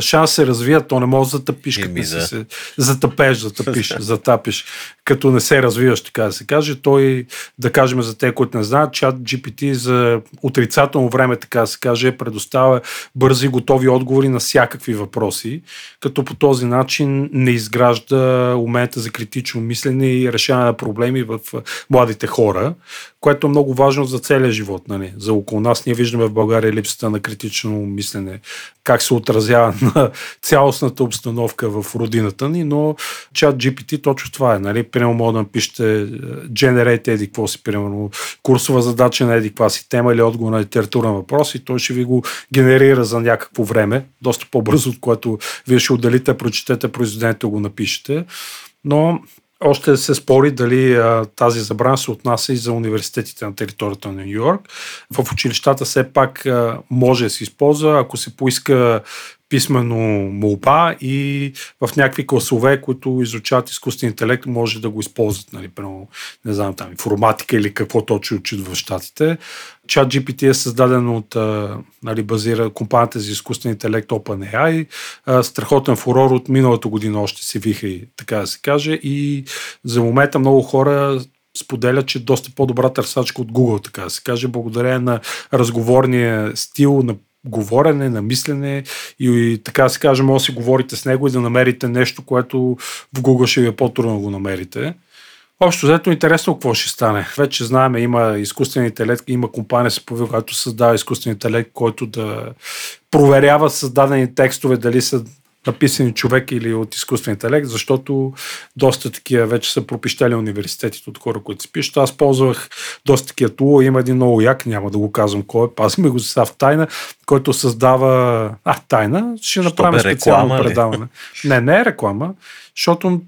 шанс се развият, то не може да като Еми, не си да. се затъпеш, затъпиш, затапиш, като не се развиваш, така да се каже. Той, да кажем за те, които не знаят, чат GPT за отрицателно време, така да се каже, предоставя бързи, готови отговори на всякакви въпроси, като по този начин не изгражда умението за критично мислене и решаване на проблеми в младите хора, което е много важно за целия живот. Нали? За около нас ние виждаме в България липсата на критично мислене, как се отразява на цялостната обстановка в родината ни, но чат GPT точно това е. Нали? Примерно мога да напишете generate еди какво си, примерно курсова задача на еди каква си тема или отговор на литературен въпрос и той ще ви го генерира за някакво време, доста по-бързо, от което вие ще отделите, прочетете произведението го напишете. Но още се спори дали а, тази забрана се отнася и за университетите на територията на Нью Йорк. В училищата все пак а, може да се използва, ако се поиска писмено молба и в някакви класове, които изучават изкуствен интелект, може да го използват, нали, прямо, не знам, там, информатика или какво точно учат в щатите. Чат GPT е създаден от, нали, базира компанията за изкуствен интелект OpenAI. Страхотен фурор от миналата година още се виха и така да се каже. И за момента много хора споделят, че е доста по-добра търсачка от Google, така да се каже, благодарение на разговорния стил, на говорене, на мислене и, и така се каже, може да си говорите с него и да намерите нещо, което в Google ще ви е по-трудно да го намерите. Общо взето интересно какво ще стане. Вече знаеме, има изкуствен интелект, има компания се появи, която създава изкуствен интелект, който да проверява създадени текстове дали са написани човек или от изкуствен интелект, защото доста такива вече са пропищали университетите от хора, които си пишат. Аз ползвах доста такива тула. Има един много як, няма да го казвам кой е, пазиме го сега в тайна, който създава... А, тайна, ще направим специално реклама предаване. Не, не е реклама, защото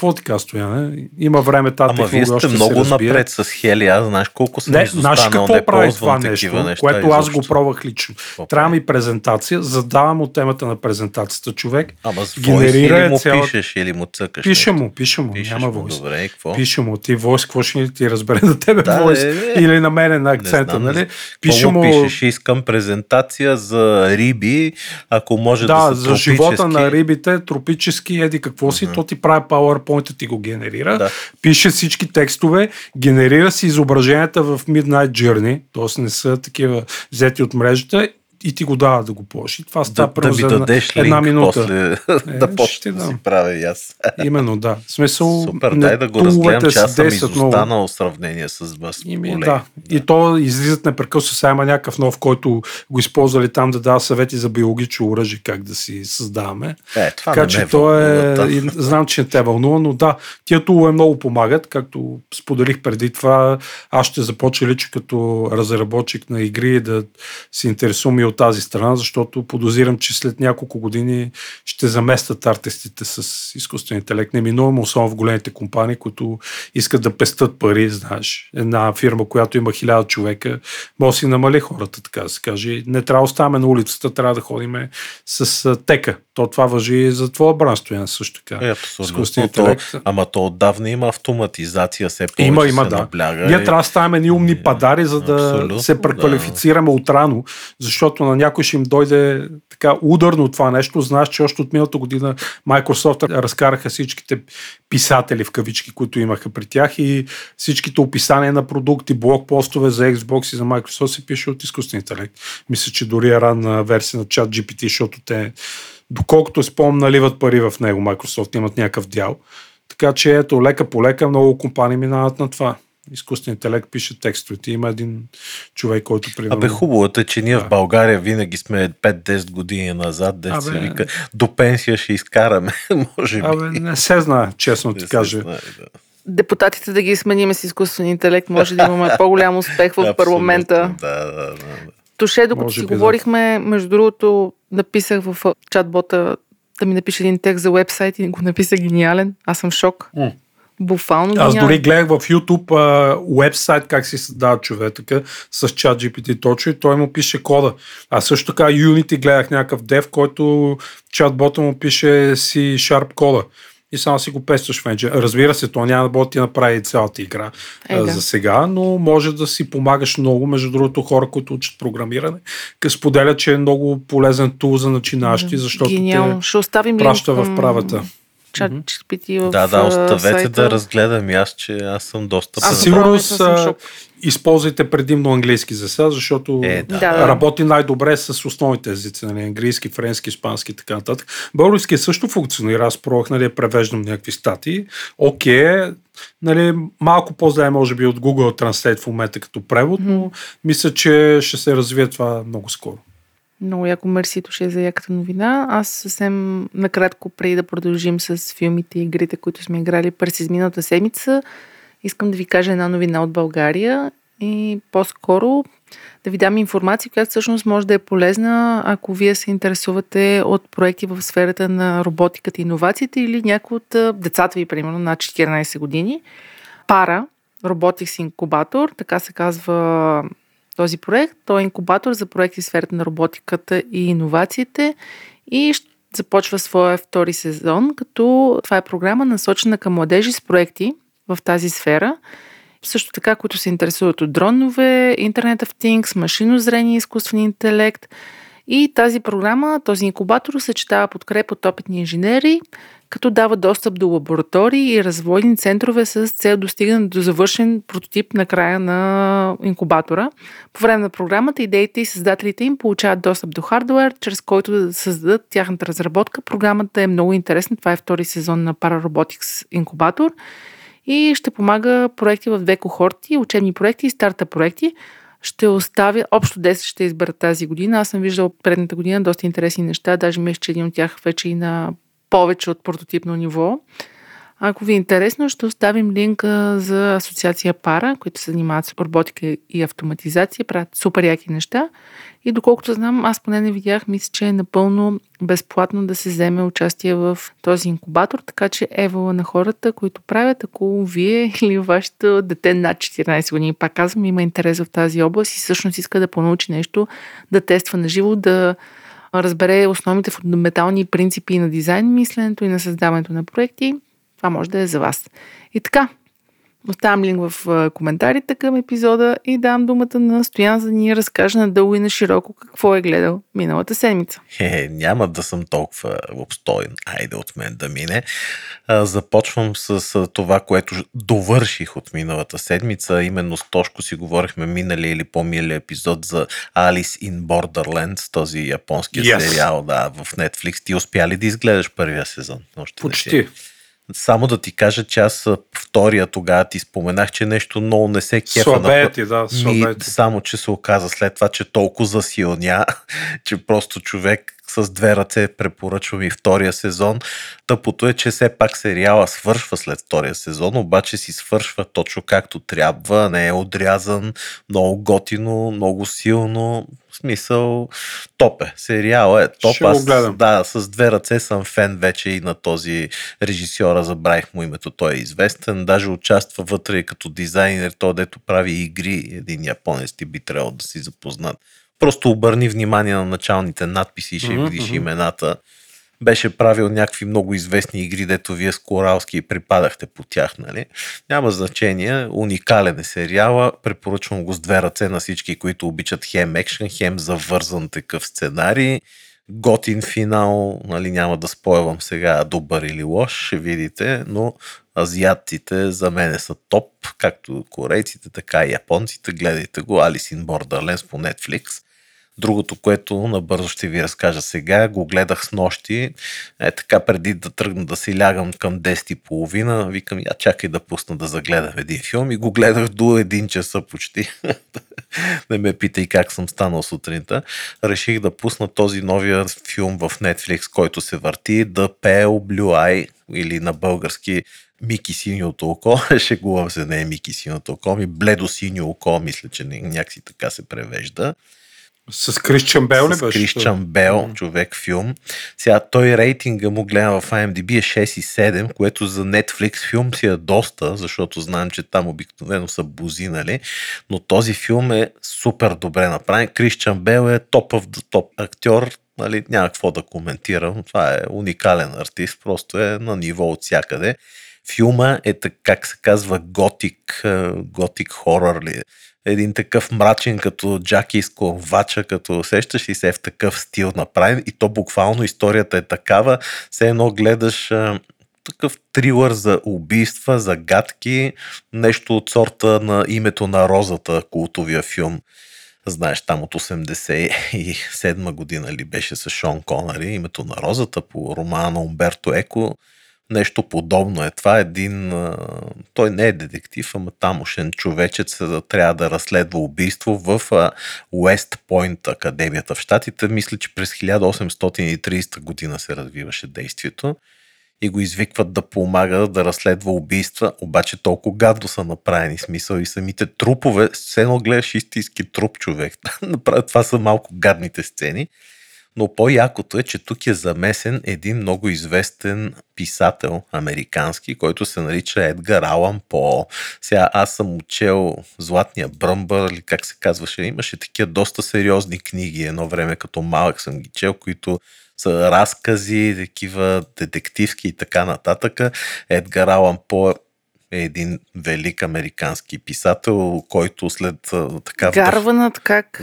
какво ти казва, Стояне? Има време тази Ама вие сте много напред с Хели. Аз знаеш колко съм Не, знаеш какво не прави това нещо, неща което аз го изобщо. пробвах лично. Какво Трябва ми презентация, задавам от темата на презентацията човек, Ама с генерира генерира е или му цялата- пишеш, или му цъкаш? Пише му, пише му, Пишеш няма войс. Добре, какво? Пише му, ти войс, какво ще ти разбере на тебе Да, войс? е, е. Или на мене на акцента, знам, нали? Пише му, пишеш, искам презентация за риби, ако може да, да, за живота на рибите, тропически, еди какво си, то ти прави PowerPoint PowerPoint ти го генерира, Да. пише всички текстове, генерира си изображенията в Midnight Journey, т.е. не са такива взети от мрежата и ти го дава да го ползваш. И това Да, става да примерно ми за една- дадеш една линк минута. после Е, да ще почна да си правя и аз. Именно, да. В смисъл, Супер, не- дай да го разгледам, че аз съм изостанал в сравнение с вас. Ими, колеги. да. И то излизат непрекъснато. Сега има някакъв нов, който го използвали там да дава съвети за биологично оръжие, как да си създаваме. Е, това така не че ме то е... да. и Знам, че не те вълнува, но да, тия тулове много помагат. Както споделих преди това, аз ще започна лично като разработчик на игри да се интересувам и от тази страна, защото подозирам, че след няколко години ще заместят артистите с изкуствен интелект. Неминуемо, особено в големите компании, които искат да пестат пари, знаеш. Една фирма, която има хиляда човека, може да си намали хората, така да се каже. Не трябва да оставаме на улицата, трябва да ходиме с тека. То това въжи и за твоя бран, Стоян, също така. Е, абсолютно. То, ама то отдавна има автоматизация, все повече Има, има, да. набляга. Ние и- трябва да ставаме ни умни падари, за да Абсолютно, се преквалифицираме отрано, защото на някой ще им дойде така ударно това нещо. Знаеш, че още от миналата година Microsoft разкараха всичките писатели в кавички, които имаха при тях и всичките описания на продукти, блокпостове за Xbox и за Microsoft се пише от изкуствен интелект. Мисля, че дори е ранна версия на чат GPT, защото те, доколкото спомням, наливат пари в него. Microsoft имат някакъв дял. Така че ето, лека по лека много компании минават на това. Изкуствен интелект пише текстовете. Има един човек, който примерно... Абе, хубавото е, че ние Да. в България винаги сме 5-10 години назад, де се вика, до пенсия ще изкараме, може би. Абе, не се знае, честно Не ти кажа. знае, да. Депутатите да ги смениме с изкуствен интелект, може да имаме по-голям успех в парламента. Да, да, да. да. Тоше, докато Може си би да. говорихме, между другото, написах в чатбота да ми напише един текст за вебсайт и го написа гениален. Аз съм в шок. М. Буфално Аз дори гледах в YouTube а, уебсайт как си създава човека с чат GPT точно и той му пише кода. А също така Unity гледах някакъв дев, който чатбота му пише C Sharp кода. И само си го пестваш в Engine. Разбира се, то няма да да ти направи цялата игра Е, да. за сега, но може да си помагаш много. Между другото, хора, които учат програмиране, споделят, че е много полезен тул за начинащи, защото Гениално. те Ще оставим праща линк в правата. Чат GPT в Да, да, оставете сайта. да разгледам и аз, че аз съм доста... Аз а, шок. използвайте предимно английски за сега, защото Е, да. Работи най-добре с основните езици, нали, английски, френски, испански и така нататък. Български също функционира. Аз пробвах нали, да превеждам някакви статии. Окей, нали, малко по-зле може би от Google Translate в момента като превод, но мисля, че ще се развие това много скоро. Много яко мерси ще е за яката новина. Аз съвсем накратко, преди да продължим с филмите и игрите, които сме играли през изминалата седмица, искам да ви кажа една новина от България и по-скоро да ви дам информация, която всъщност може да е полезна, ако вие се интересувате от проекти в сферата на роботиката и иновациите или някои от децата ви, примерно, на 14 години. Пара, Robotics Incubator, така се казва този проект. Той е инкубатор за проекти в сферата на роботиката и иновациите и започва своя втори сезон, като това е програма насочена към младежи с проекти в тази сфера. Също така, които се интересуват от дронове, Internet of Things, машино зрение, изкуствен интелект. И тази програма, този инкубатор съчетава подкреп от опитни инженери, като дава достъп до лаборатории и развойни центрове с цел достигане до завършен прототип на края на инкубатора. По време на програмата идеите и създателите им получават достъп до хардвер, чрез който да създадат тяхната разработка. Програмата е много интересна. Това е втори сезон на Pararobotics инкубатор и ще помага проекти в две кохорти, учебни проекти и старта проекти. Ще оставя, общо 10 ще избера тази година. Аз съм виждал предната година доста интересни неща, даже мисля, че един от тях вече и на повече от прототипно ниво. Ако ви е интересно, ще оставим линка за асоциация Пара, които се занимават с роботика и автоматизация, правят супер яки неща. И доколкото знам, аз поне не видях, мисля, че е напълно безплатно да се вземе участие в този инкубатор, така че евала на хората, които правят, ако вие или вашето дете над 14 години, пак казвам, има интерес в тази област и всъщност иска да понаучи нещо, да тества на живо, да разбере основните фундаментални принципи на дизайн мисленето и на създаването на проекти, това може да е за вас. И така, Оставям линк в коментарите към епизода и дам думата на Стоян, за да ни разкаже надълго и на широко какво е гледал миналата седмица. Е, няма да съм толкова обстоен. Айде от мен да мине. Започвам с, това, което довърших от миналата седмица. Именно с Тошко си говорихме миналия или по-милия епизод за Alice in Borderlands, този японски Yes. сериал да, в Netflix. Ти успя ли да изгледаш първия сезон? Още не си. Само да ти кажа, че аз втория тогава ти споменах, че нещо много не се кефа. Слабее на- ти, да, Ми, слабее ти. само, че се оказа след това, че толкова засилня, че просто човек с две ръце препоръчвам и втория сезон. Тъпото е, че все пак сериала свършва след втория сезон, обаче си свършва точно както трябва, не е отрязан, много готино, много силно. Смисъл, топ е. Сериала е топ. Ще Аз, гледам. да, с две ръце съм фен вече и на този режисьора, забравих му името, той е известен. Даже участва вътре като дизайнер, той дето прави игри, един японец ти би трябвало да си запознат. Просто обърни внимание на началните надписи и ще Мгм, видиш имената. Беше правил някакви много известни игри, дето вие с Коралски припадахте по тях, нали? Няма значение, уникален е сериала, препоръчвам го с две ръце на всички, които обичат хем екшен, хем завързан такъв сценарий. Готин финал, нали, няма да спойвам сега добър или лош, ще видите, но азиатците за мене са топ, както корейците, така и японците. Гледайте го, in Borderlands по Netflix. Другото, което набързо ще ви разкажа сега, го гледах с нощи, е така преди да тръгна да си лягам към 10.30, викам, я чакай да пусна да загледам един филм и го гледах до 1 часа почти. Не ме питай как съм станал сутринта. Реших да пусна този новия филм в Netflix, който се върти The Pale Blue Eye или на български Мики синьото око. Шегувам се, не е Мики синьото око, ми бледо синьо око, мисля, че някакси така се превежда. С Крищиан Бел ли С беше? Крищан Бел, човек филм. Сега той рейтинга му гледам в IMDb е 6,7, което за Netflix филм си е доста, защото знам, че там обикновено са бузинали, но този филм е супер добре направен. Крищан Бел е топ of топ актьор, нали, няма какво да коментирам. Това е уникален артист, просто е на ниво от всякъде. Филма е, как се казва, готик, е, готик хорър ли е един такъв мрачен като Джаки изковача, като усещаш и се е в такъв стил направен и то буквално историята е такава, все едно гледаш а, такъв трилър за убийства, загадки, нещо от сорта на името на розата, култовия филм. Знаеш, там от 87 година ли беше с Шон Конари, името на розата по романа Умберто Еко. Нещо подобно е. Това е един... Той не е детектив, ама тамошен човечец трябва да разследва убийство в Уест Пойнт академията в Штатите. Мисля, че през 1830 година се развиваше действието и го извикват да помага да разследва убийства, обаче толкова гадно са направени смисъл и самите трупове, все едно гледаш истински труп човек. Това са малко гадните сцени. Но по-якото е, че тук е замесен един много известен писател, американски, който се нарича Едгар Алан По. Сега аз съм учел Златния бръмбър, или как се казваше, имаше такива доста сериозни книги, едно време като малък съм ги чел, които са разкази, такива детективски и така нататък. Едгар Алан По е един велик американски писател, който след така Гарванът как?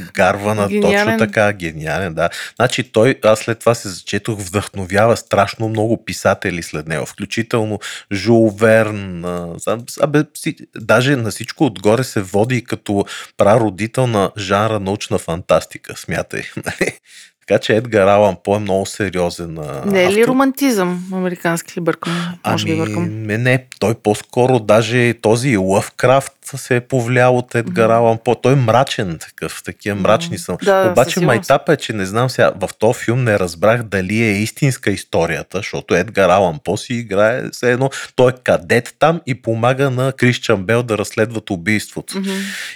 Гениален. точно така, гениален, да. Значи той, аз след това се зачетох, вдъхновява страшно много писатели след него, включително Жул Верн, а, абе, си, даже на всичко отгоре се води като прародител на жанра научна фантастика, смятай. Така че Едгар Алан По е много сериозен а, Не е ли автор. романтизъм американски ли бъркам? Може би Ами, бъркам. не, не, той по-скоро даже този Лъвкрафт се е повлиял от Едгар Алан По. Той е мрачен такъв, такива мрачни са. Да, Обаче майтапа е, че не знам сега, в този филм не разбрах дали е истинска историята, защото Едгар Алан По си играе все едно, той е кадет там и помага на Крищан Бел да разследват убийството. Мгм.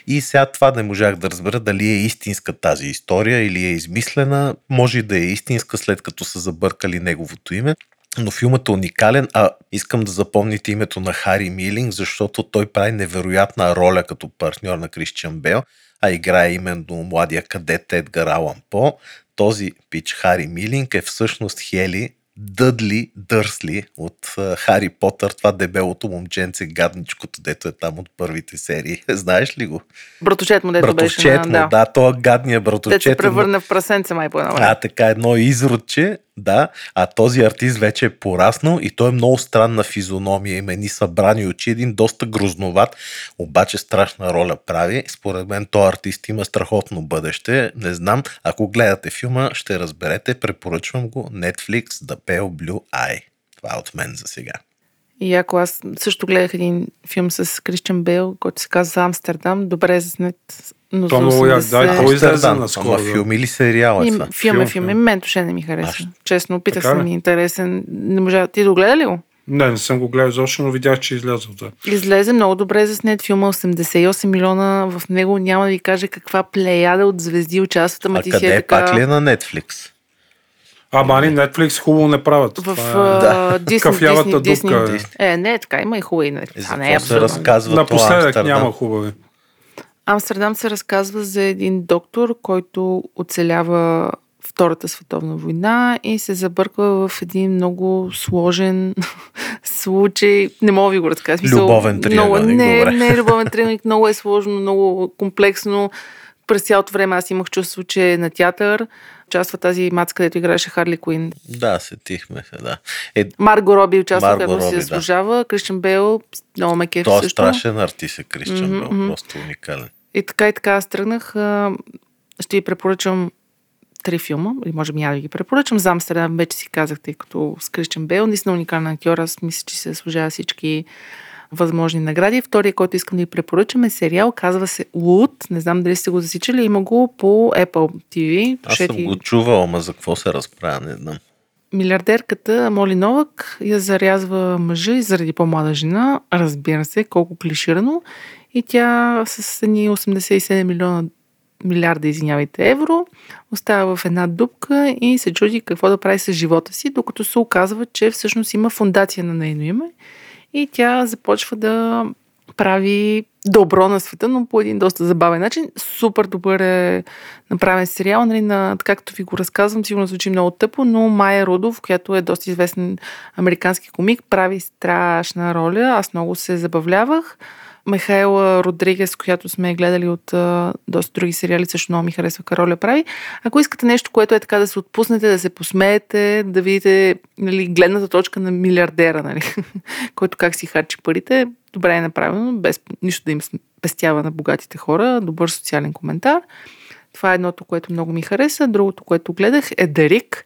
И сега това не можах да разбера дали е истинска тази история или е измислена. Може и да е истинска, след като са забъркали неговото име. Но филмът е уникален, а искам да запомните името на Хари Милинг, защото той прави невероятна роля като партньор на Кристиан Бел, а играе именно младия кадет Едгар Алан По. Този пич Хари Милинг е всъщност Хели Дъдли Дърсли от Хари Потър, това дебелото момченце, гадничкото, дето е там от първите серии. Знаеш ли го? Братовчет му, дето беше Братовчет му, на... да, това гадния Те братовчет. се е превърна в прасенце май по едно а, така, едно изродче, да, а този артист вече е пораснал и той е много странна физиономия, има едни събрани очи, един доста грозноват, обаче страшна роля прави. Според мен този артист има страхотно бъдеще, не знам, ако гледате филма, ще разберете, препоръчвам го, Netflix, The Pale Blue Eye. Това е от мен за сега. И ако аз също гледах един филм с Кристиан Бейл, който се казва Амстердам, добре е заснет. Но То за много як, 80 да, кой излезе наскоро, Ама да. филм или сериал е това? филм е Филм, филм. Мен въобще не ми хареса. А, Честно, опитах се ми е интересен. Не можа. Ти догледа ли го? Не, не съм го гледал изобщо, но видях, че е излязъл. Да. Излезе много добре заснет филма 88 милиона. В него няма да ви кажа каква плеяда от звезди участват, ама А ти си е къде е така... пак ли е на Netflix? А, мани, Netflix хубаво не правят. В Това е- а, Дисни, Кафявата Дисни, дупка Дисни. Е, не, така има и хубави. Не, И това за не е се разказва това Напоследък Амстердам? няма хубави. Амстердам се разказва за един доктор, който оцелява Втората световна война и се забърква в един много сложен случай. Не мога ви го Смисъл, Любовен триъгълник, не, добре. не е любовен триъгълник, много е сложно, много комплексно. През цялото време аз имах чувство, че е на театър участва тази мац, където играеше Харли Куин. Да, сетихме се, да. Е, Марго Роби участва, Марго където си Роби, да. заслужава. Кристиан Бейл, много ме кефи той е страшен артист е Мгм, Бел, мгм. просто уникален. И така и така аз тръгнах. Ще ви препоръчам три филма, или може би няма да ги препоръчам. За Амстердам вече си казах, тъй като с Кристиан Бейл, наистина уникален актьор, аз мисля, че се служава всички възможни награди. Втория, който искам да ви препоръчам е сериал, казва се Луд. Не знам дали сте го засичали, има го по Apple TV. Аз съм Пишете- го чувал, ама за какво се разправя, не знам. Милиардерката Моли Новак я зарязва мъжа и заради по-млада жена, разбира се, колко клиширано. И тя с едни 87 милиона милиарда, извинявайте, евро, остава в една дупка и се чуди какво да прави с живота си, докато се оказва, че всъщност има фундация на нейно име и тя започва да прави добро на света, но по един доста забавен начин. Супер добър е направен сериал, нали, на, както ви го разказвам, сигурно звучи много тъпо, но Майя Рудов, която е доста известен американски комик, прави страшна роля. Аз много се забавлявах. Михаела Родригес, която сме гледали от а, доста други сериали, също много ми харесва роля прави. Ако искате нещо, което е така да се отпуснете, да се посмеете, да видите нали, гледната точка на милиардера, нали, който как си харчи парите, добре е направено, без нищо да им спестява на богатите хора, добър социален коментар. Това е едното, което много ми хареса. Другото, което гледах е Дарик.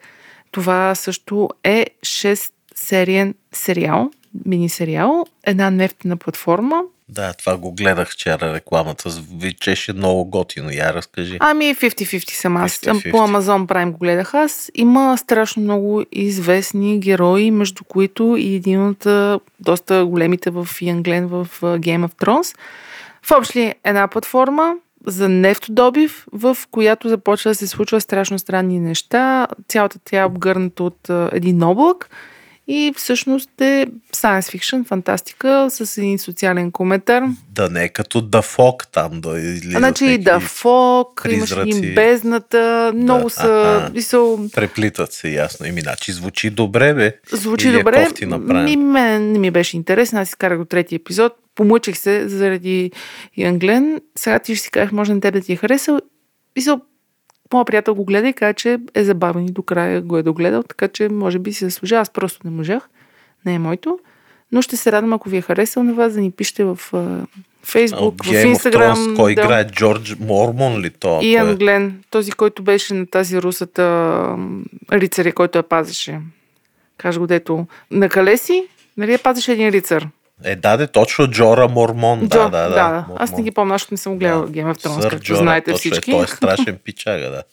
Това също е 6 сериен сериал, мини сериал, една нефтена платформа. Да, това го гледах вчера рекламата. Звичеше много готино. Я разкажи. Ами 50-50 съм аз. 50-50. По Amazon Prime го гледах аз. Има страшно много известни герои, между които и един от доста големите в Иан Глен в Game of Thrones. В общи една платформа за нефтодобив, в която започва да се случва страшно странни неща. Цялата тя е обгърната от един облак и всъщност е science fiction, фантастика, с един социален коментар. Да не е като Да Фок там да излизат Значи и да Фок, имаш един бездната, много Да, са, аха. и са, Преплитат се ясно. Еми, значи звучи добре, бе. звучи Или е добре. Ми, мен не ми беше интересен, аз изкарах до трети епизод, помъчих се заради Ян Глен. Сега ти ще си кажеш, може на теб да ти е харесал. И са, моят приятел го гледа и каза, че е забавен и до края го е догледал, така че може би се заслужава. Аз просто не можах. Не е моето. Но ще се радвам, ако ви е харесал на вас, да ни пишете в Фейсбук, в Инстаграм. Кой да. играе? Джордж Мормон ли то? Иан е? Глен, този, който беше на тази русата рицаря, който я пазеше. Кажа го дето. На Калеси, нали я пазеше един рицар? Е, даде точно Джора Мормон. Джо, да, да, да. Аз не ги помня, защото не съм гледала Game of Thrones, Сър както Джора, знаете точно всички. Е, той е страшен пичага, да.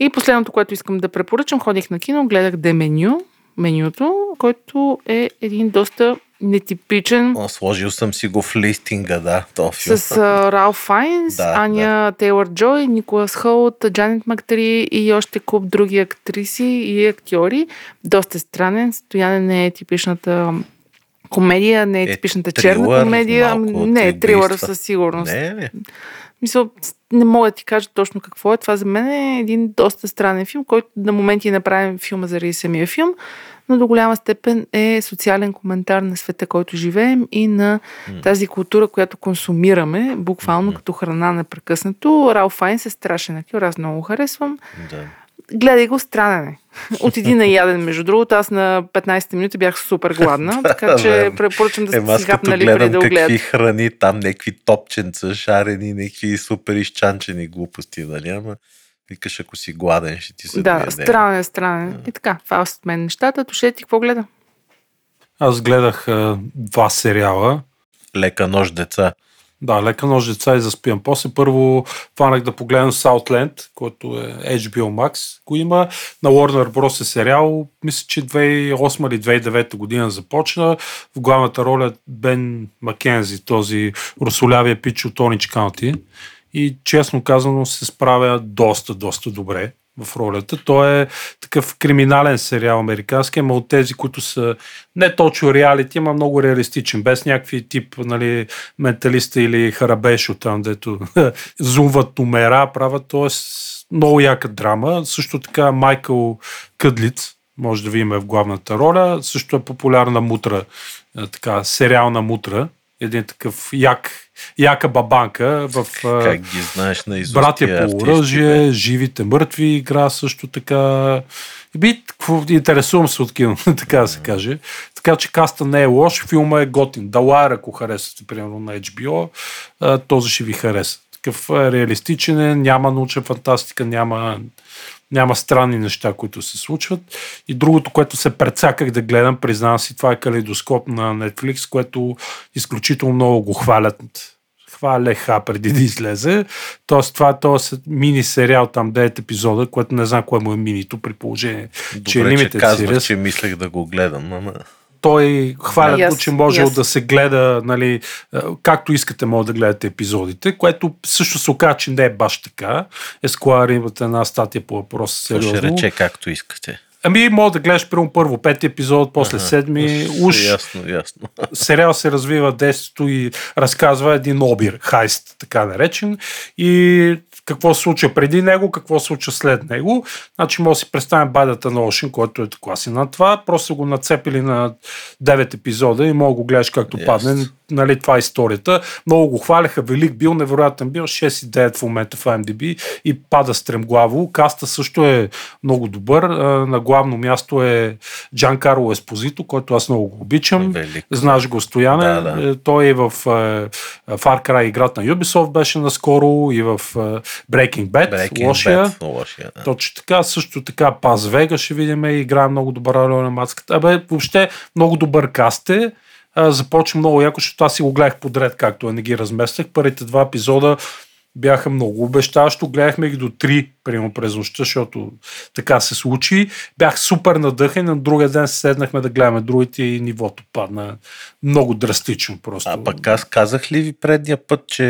И последното, което искам да препоръчам, ходих на кино, гледах Де Меню, менюто, който е един доста нетипичен О, сложил съм си го в листинга, да, то филм. с а, Ралф Файнс, Да, Аня Тейлър Джой, Николас Холт, Джанет Мактри и още куп други актриси и актьори. Доста странен. Стояне не е типичната комедия, не е, Е, типичната трилър, черна комедия. ами Не е трилър със сигурност. Не, не. Мисъл, не мога да ти кажа точно какво е. Това за мен е един доста странен филм, който на моменти е направен филма заради самия филм, но до голяма степен е социален коментар на света, който живеем и на тази култура, която консумираме, буквално като храна непрекъснато. Рал Файнс е страшен актьор, аз много харесвам. Да. Гледай го, странен е. Отиди на яден, между другото. Аз на 15 минути бях супер гладна, така че препоръчвам да аз си хапнали преди гледам да го какви храни, там някакви топченца, шарени, някакви супер изчанчени глупости, нали? Ама викаш, ако си гладен, ще ти се Да, странен е, странен. И така, това са от мен нещата. Тоше ти какво гледа? Аз гледах а, два сериала. Лека нож деца. Да, лека нож деца и заспивам. После първо фанах да погледам Southland, който е HBO Max. Го има на Warner Bros. е сериал. Мисля, че 2008 или 2009 година започна. В главната роля Бен Маккензи, този русолявия пич от Онич Каунти. И честно казано се справя доста, доста добре в ролята. Той е такъв криминален сериал американски, ама от тези, които са не точно реалити, ама много реалистичен, без някакви тип нали, менталиста или харабешо там, дето зумват номера, правят, т.е. много яка драма. Също така Майкъл Къдлиц, може да ви има в главната роля, също е популярна мутра, е, така, сериална мутра, един такъв як, яка бабанка в Как ги знаеш на изуст Братя тия по оръжие, живите мъртви игра също така. Би, интересувам се от кино, така да се каже. Така че каста не е лош, филма е готин. Далайер, ако харесвате, примерно на HBO, този ще ви хареса. Такъв реалистичен е, няма научна фантастика, няма, няма странни неща, които се случват. И другото, което се прецаках да гледам, признавам си, това е калейдоскоп на Netflix, което изключително много го хвалят хвалеха преди да излезе. Тоест, това е този мини сериал, там 9 епизода, което не знам кое му е минито, при положение, че е Добре, че Limited казвах, Series. че мислех да го гледам, ама... Той хвалят И го, че може аз. да се гледа, нали, е, както искате, може да гледате епизодите, което също се оказа, че не е баш така. Ескуар имат една статия по въпроса То ще сериозно. рече както искате. Ами, може да гледаш първо първо пети епизод, после Ага. седми. Уж Ясно, ясно. сериал се развива детството и разказва един обир, хайст, така наречен, и какво се случва преди него, какво се случва след него. Значи може да си представим байдата на Ocean, който е класи на това. Просто го нацепили на 9 епизода и мога го гледаш както Yes. падне. Нали, това е историята. Много го хваляха, велик бил, невероятен бил, 6,9 в момента в IMDb и пада стремглаво. Каста също е много добър. На главно място е Джан Карло Еспозито, който аз много го обичам. Велик. Знаеш го, Стояне. Да, да. Той е в е, Far Cry играта на Ubisoft беше наскоро и в е, Breaking Bad, Breaking лошия. Bad, лошия, да. Точно така, също така Паз Вега ще видим играе много добра роля на мацката. Абе, въобще много добър каст е. Започва много яко, защото аз си го гледах подред, както не ги разместях. Първите два епизода бяха много обещаващо. Гледахме ги до три, примерно през нощта, защото така се случи. Бях супер надъхен, на другия ден седнахме да гледаме другите и нивото падна много драстично просто. А пък аз казах ли ви предния път, че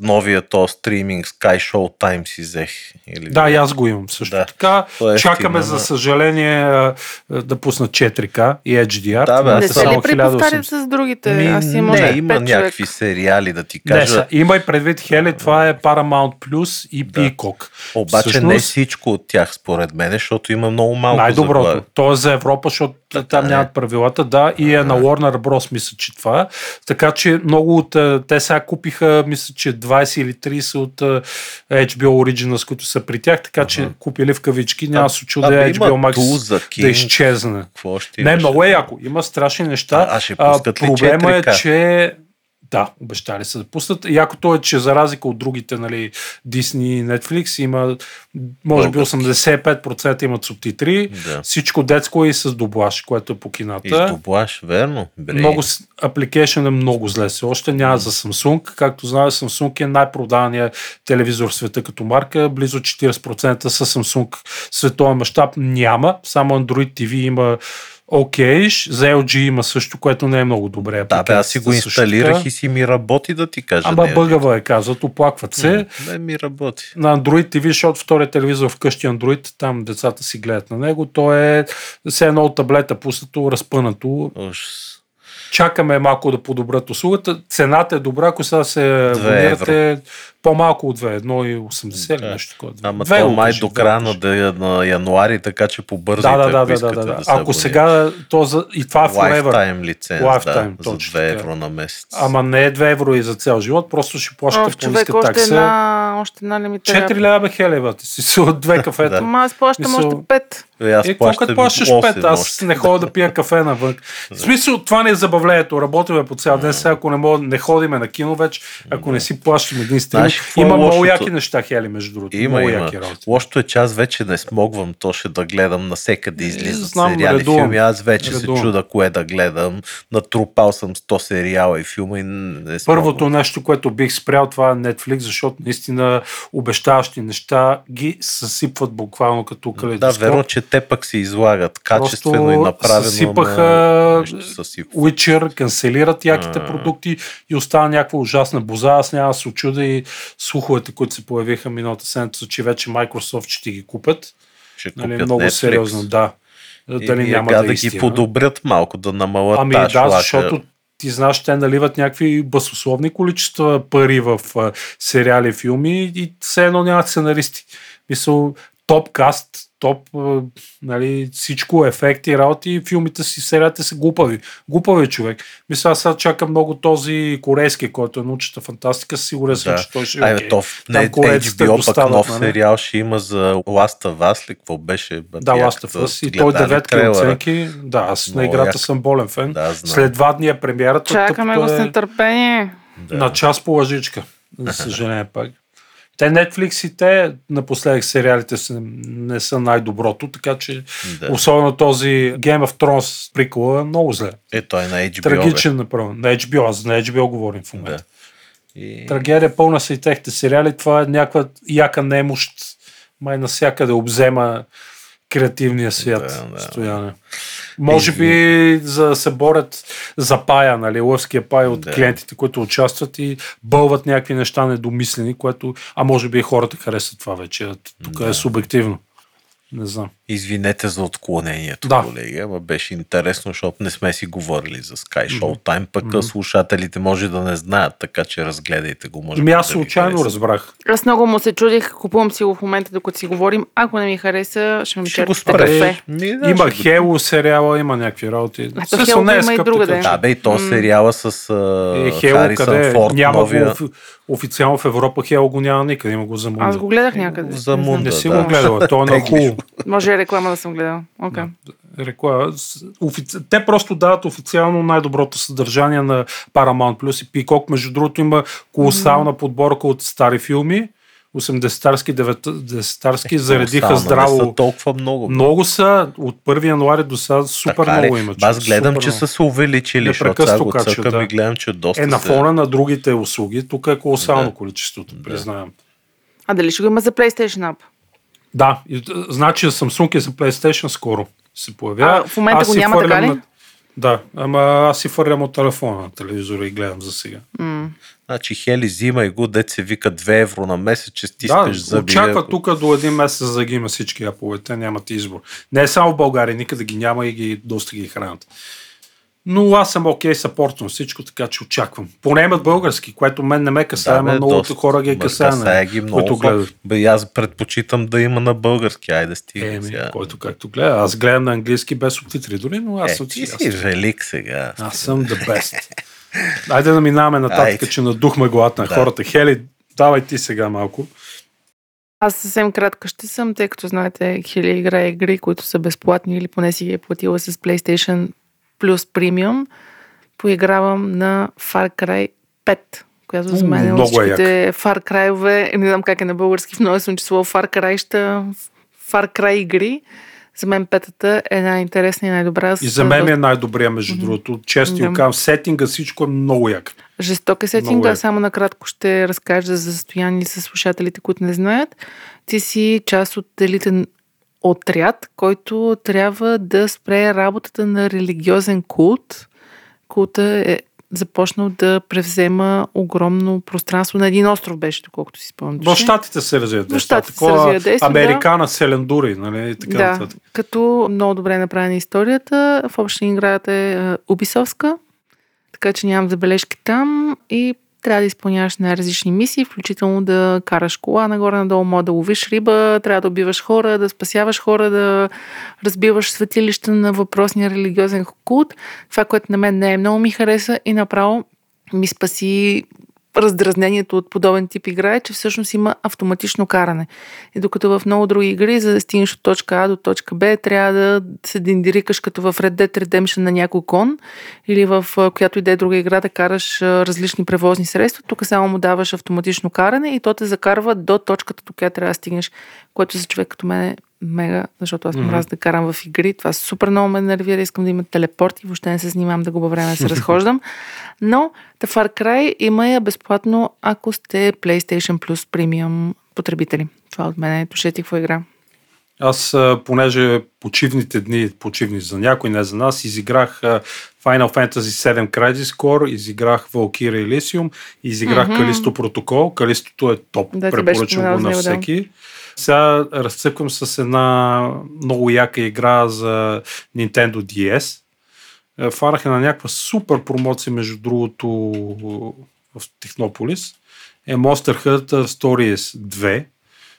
новия то стриминг Sky Showtime си взех? Или Да, и аз го имам също Да. така. Е Чакаме, ефтино, за съжаление, да пуснат 4K и HDR. Да, бе, Не се ли преповтарят 1080. с другите? Ми, Аз имам не, има някакви сериали, да ти Не, кажа. са, имай предвид, Хели, това е Paramount Plus и Peacock. Обаче не Всъщност, всичко от тях, според мен, защото има много малко Най-доброто. заглавия. То е за Европа, защото там е. нямат правилата, да, и е на Warner Bros. мисля, че това. Така че много от... а, Те сега купиха, мисля, че 20 или 30 от а, HBO Originals, които са при тях, така че купили в кавички. Няма да се чуда Абе, HBO Max Tools, да King. изчезне. Какво ще Не, много е яко. Има страшни неща. А, а ще проблема е, 4K? че да, обещали са да пуснат. Якото е, че за разлика от другите, нали, Disney и Netflix, има, може би Български. 85% имат субтитри. Да. Всичко детско е и с дублаж, което е по кината. Издоблаш, верно. Бре. Много, с- application е много зле. Все още няма за Samsung. Както знаете, Samsung е най-продавания телевизор в света като марка. Близо 40% са Samsung световен мащаб няма. Само Android TV има окей. За LG има също, което не е много добре. Да, бе, аз си го инсталирах така. и си ми работи, да ти кажа. Ама не, бъгава е, казват, оплакват се. Не ми работи. На Android TV, защото втория телевизор вкъщи Android, там децата си гледат на него, то е все едно от таблета пуснато, разпънато. Ужас. чакаме малко да подобрят услугата. Цената е добра, ако сега се абонирате по-малко от 2, 1,80 или Да. нещо такова. Ама то май до края на, на януари, така че побързайте, Да, да, да, ако да, да, да, да, Ако сега, то за, и това е forever. Lifetime лиценз, Lifetime, да, за точно 2 така. евро на месец. Ама не е 2 евро и за цял живот, просто ще плащате Оф, човек, по-ниска още такса. една, още една лимитария. 4 лева бе хелева, ти си с две кафета. Да. Ама аз плащам още пет. Е, аз Е, плащаш 5? Аз не ходя да пия кафе навън. В смисъл, това не е забавлението. Работиме по цял ден. Сега, ако не, мога, не ходиме на кино вече, ако не си плащаме един стрим, Знаеш, какво е има много яки неща, Хели, между другото. Има, много има. яки работи. Лошото е, че аз вече не смогвам точно да гледам насекъде излизат знам, сериали, редувам. филми. Аз вече Редувам. се чуда кое да гледам. Натрупал съм 100 сериала и филма и не смогвам. Първото нещо, което бих спрял, това е Netflix, защото наистина обещаващи неща ги съсипват буквално като Да, калейдоскоп. верно, че те пък се излагат качествено и направено. съсипаха съсипва. Witcher, канцелират яките А. продукти и остава някаква ужасна боза. Аз няма да се очуда и слуховете, които се появиха миналата седмица, че вече Microsoft ще ги купят. Ще Нали, купят много Netflix. сериозно, да. И Дали е няма да, да е ги подобрят малко, да намалят Ами да, шлака. защото ти знаеш, те наливат някакви басословни количества пари в сериали, филми и все едно нямат сценаристи. Мисъл, топ каст, топ, нали, всичко, ефекти, работи, филмите си, сериалите са глупави. Глупави човек. Мисля, аз сега чакам много този корейски, който е научната фантастика, сигурен съм, Да. че той ще е Айде, то в не, HBO пък доставят, нов нали? сериал ще има за Last of Us ли? Какво беше? Да, Last of Us. И той деветки оценки. Да, аз на Много играта як. съм болен фен. Да, знам. След два дни е премиерата. Чакаме тъпото го с е- нетърпение. Да. на час по лъжичка. За съжаление пак. Те Netflix и те напоследък сериалите са, не са най-доброто, така че Да. особено този Game of Thrones прикола е много зле. Е, той на HBO. Трагичен направо. На HBO, аз на HBO говорим в момента. Да. И... Трагедия пълна са и техните сериали. Това е някаква яка немощ, май насякъде обзема креативния свят. Да, да. Стояне. Може би за да се борят за пая, нали, лъвския пай от Да. клиентите, които участват и бълват някакви неща недомислени, което, а може би и хората харесват това вече. Тук Да. е субективно. Не знам. Извинете за отклонението, Да. колеги, ама беше интересно, защото не сме си говорили за Sky Showtime, пък слушателите може да не знаят, така че разгледайте го. Може Ами би аз да случайно разбрах. Аз много му се чудих, купувам си го в момента, докато си говорим. Ако не ми хареса, ще ме Ще го спреш. кафе. Ми, да, има ще Хело сериала, има някакви работи. Ето, Смисъл, Хело е има и че- Да, бе, и то сериала с Е, е, Хело Харисън къде? Форд, няма новия... го офи- официално в Европа Хело го няма никъде, има го за Мунда. Аз го гледах някъде. За. Мунда, Не си да. го гледала, то е на. Може реклама да съм гледала. Okay. реклама. С- Офици... Те просто дават официално най-доброто съдържание на Paramount Plus и Peacock. Между другото има колосална подборка от стари филми. 80-тарски, 90-тарски, заредиха Колосално, здраво. Не са толкова много. бе. Много са, от 1 януари до сега супер Така много има. Аз гледам, супер че са се увеличили, защото сега го цъкам да. и гледам, че доста Е, на се- фона на другите услуги, тук е колосално Да. количеството, признавам. А дали ще го има за PlayStation App? Да, и, е, значи Samsung е за PlayStation скоро се появява. А, в момента Аз го няма, така ли? Да, ама аз си фърлям от телефона на телевизора и гледам за сега. Значи Хели взима и го, дет се вика 2 евро на месец, че Да, стискаш зъби. очаква ако- тук до един месец за да ги има всички апове. Те нямат избор. Не е само в България, никъде ги няма и ги, доста ги хранят. Но аз съм окей, съпортвам всичко, така че очаквам. Поне имат български, което мен не ме касае, Да, бе, много доста. хора ги Ма, касае, касае ги много които гледат. Бе, аз предпочитам да има на български. Айде стига Еми, сега. който както гледа. Аз гледам на английски без субтитри дори, но аз Е, съм ти си велик сега. Аз съм the best. Айде да минаваме нататък, Айде. че надухме главата на Да. хората. Хели, давай ти сега малко. Аз съвсем кратка ще съм, тъй като знаете, Хили играе игри, които са безплатни или поне си ги е платила с PlayStation Plus Premium. Поигравам на Far Cry 5, която за мен е е всичките Far Cry-ове, не знам как е на български, в множествено число Far Cry-ща, Far Cry игри. За мен петата е най-интересна и най-добра. И за мен е най-добрия, между другото. Често Да. казвам, сетинга, всичко е много як. Жесток е сетинга. Само накратко ще разкажа за състояние с слушателите, които не знаят. Ти си част от елитен отряд, който трябва да спре работата на религиозен култ. Култа е започнал да превзема огромно пространство на един остров беше, доколкото си спомням. В Щатите се развият нещата. Щатите се Такова развият действия, да. Американа, Селендури, нали, така да, нататък. като много добре е направена историята. В общи играта е Убисовска. така че нямам забележки там и трябва да изпълняваш най-различни мисии, включително да караш кола нагоре-надолу, може да ловиш риба, трябва да убиваш хора, да спасяваш хора, да разбиваш светилища на въпросния религиозен култ. Това, което на мен не е много ми хареса и направо ми спаси раздразнението от подобен тип игра е, че всъщност има автоматично каране. И докато в много други игри, за да стигнеш от точка А до точка Б, трябва да се диндирикаш като в Red Dead Redemption на някой кон или в която и да е друга игра да караш различни превозни средства. Тук само му даваш автоматично каране и то те закарва до точката, до която трябва да стигнеш, което за човек като мен е мега, защото аз mm-hmm. да карам в игри. Това супер много ме нервира. Искам да има телепорт и въобще не се занимавам да губа време да се разхождам. Но The Far Cry има я безплатно, ако сте PlayStation Plus Premium потребители. Това от мен е. Пишете какво игра. Аз, понеже почивните дни, почивни за някой, не за нас, изиграх Final Fantasy VII Crisis Core, изиграх Valkyrie Elysium, изиграх mm-hmm. Калисто Протокол. Калистото е топ, да, препоръчвам го на всеки. Да. Сега разцъквам с една много яка игра за Nintendo DS. Е, фарах е на някаква супер промоция, между другото, в Технополис. Е Monster Hunter Stories 2,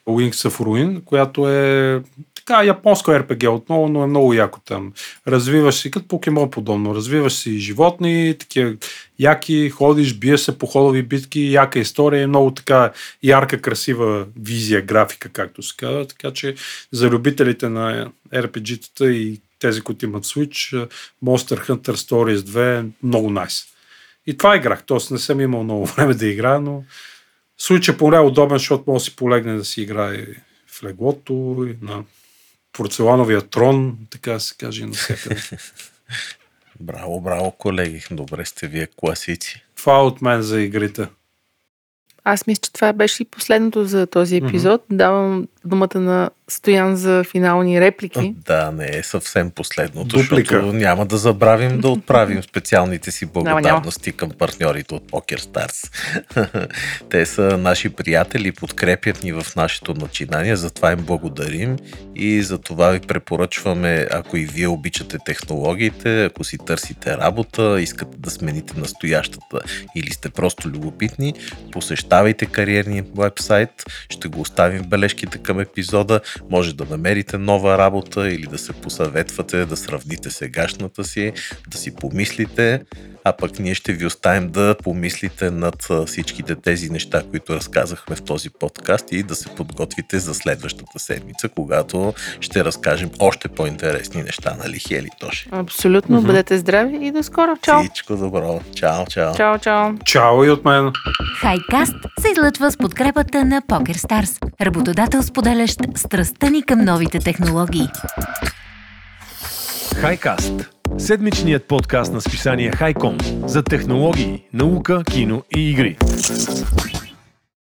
Wings of Ruin, която е така японско RPG отново, но е много яко там. Развиваш си, като покемон подобно, развиваш си животни, такива яки, ходиш, биеш се по ходови битки, яка история, много така ярка, красива визия, графика, както се казва. Така че за любителите на RPG-тата и тези, които имат Switch, Monster Hunter Stories 2 е много. Nice. И това играх, т.е. не съм имал много време да играя, но Switch е поне удобен, защото може да си полегне да си играе в леглото и на порцелановия трон, така се каже на всяка. браво, браво, колеги. Добре сте вие класици. Това е от мен за игрите. Аз мисля, че това беше и последното за този епизод. Mm-hmm. Давам думата на Стоян за финални реплики. Да, не е съвсем последното, Дуплика. защото няма да забравим да отправим специалните си благодарности към партньорите от Poker Stars. Те са наши приятели, подкрепят ни в нашето начинание, затова им благодарим и за това ви препоръчваме, ако и вие обичате технологиите, ако си търсите работа, искате да смените настоящата или сте просто любопитни, посещавайте кариерния вебсайт, ще го оставим в бележките към епизода, може да намерите нова работа или да се посъветвате, да сравните сегашната си, да си помислите, а пък ние ще ви оставим да помислите над всичките тези неща, които разказахме в този подкаст и да се подготвите за следващата седмица, когато ще разкажем още по-интересни неща, нали, Хели Тоши? Абсолютно. Mm-hmm. Бъдете здрави и до скоро. Чао! Всичко добро. Чао, чао. Чао, чао. Чао и от мен. Хайкаст се излъчва с подкрепата на PokerStars, работодател споделящ страстта към новите технологии. Хайкаст седмичният подкаст на списание Хайком за технологии, наука, кино и игри.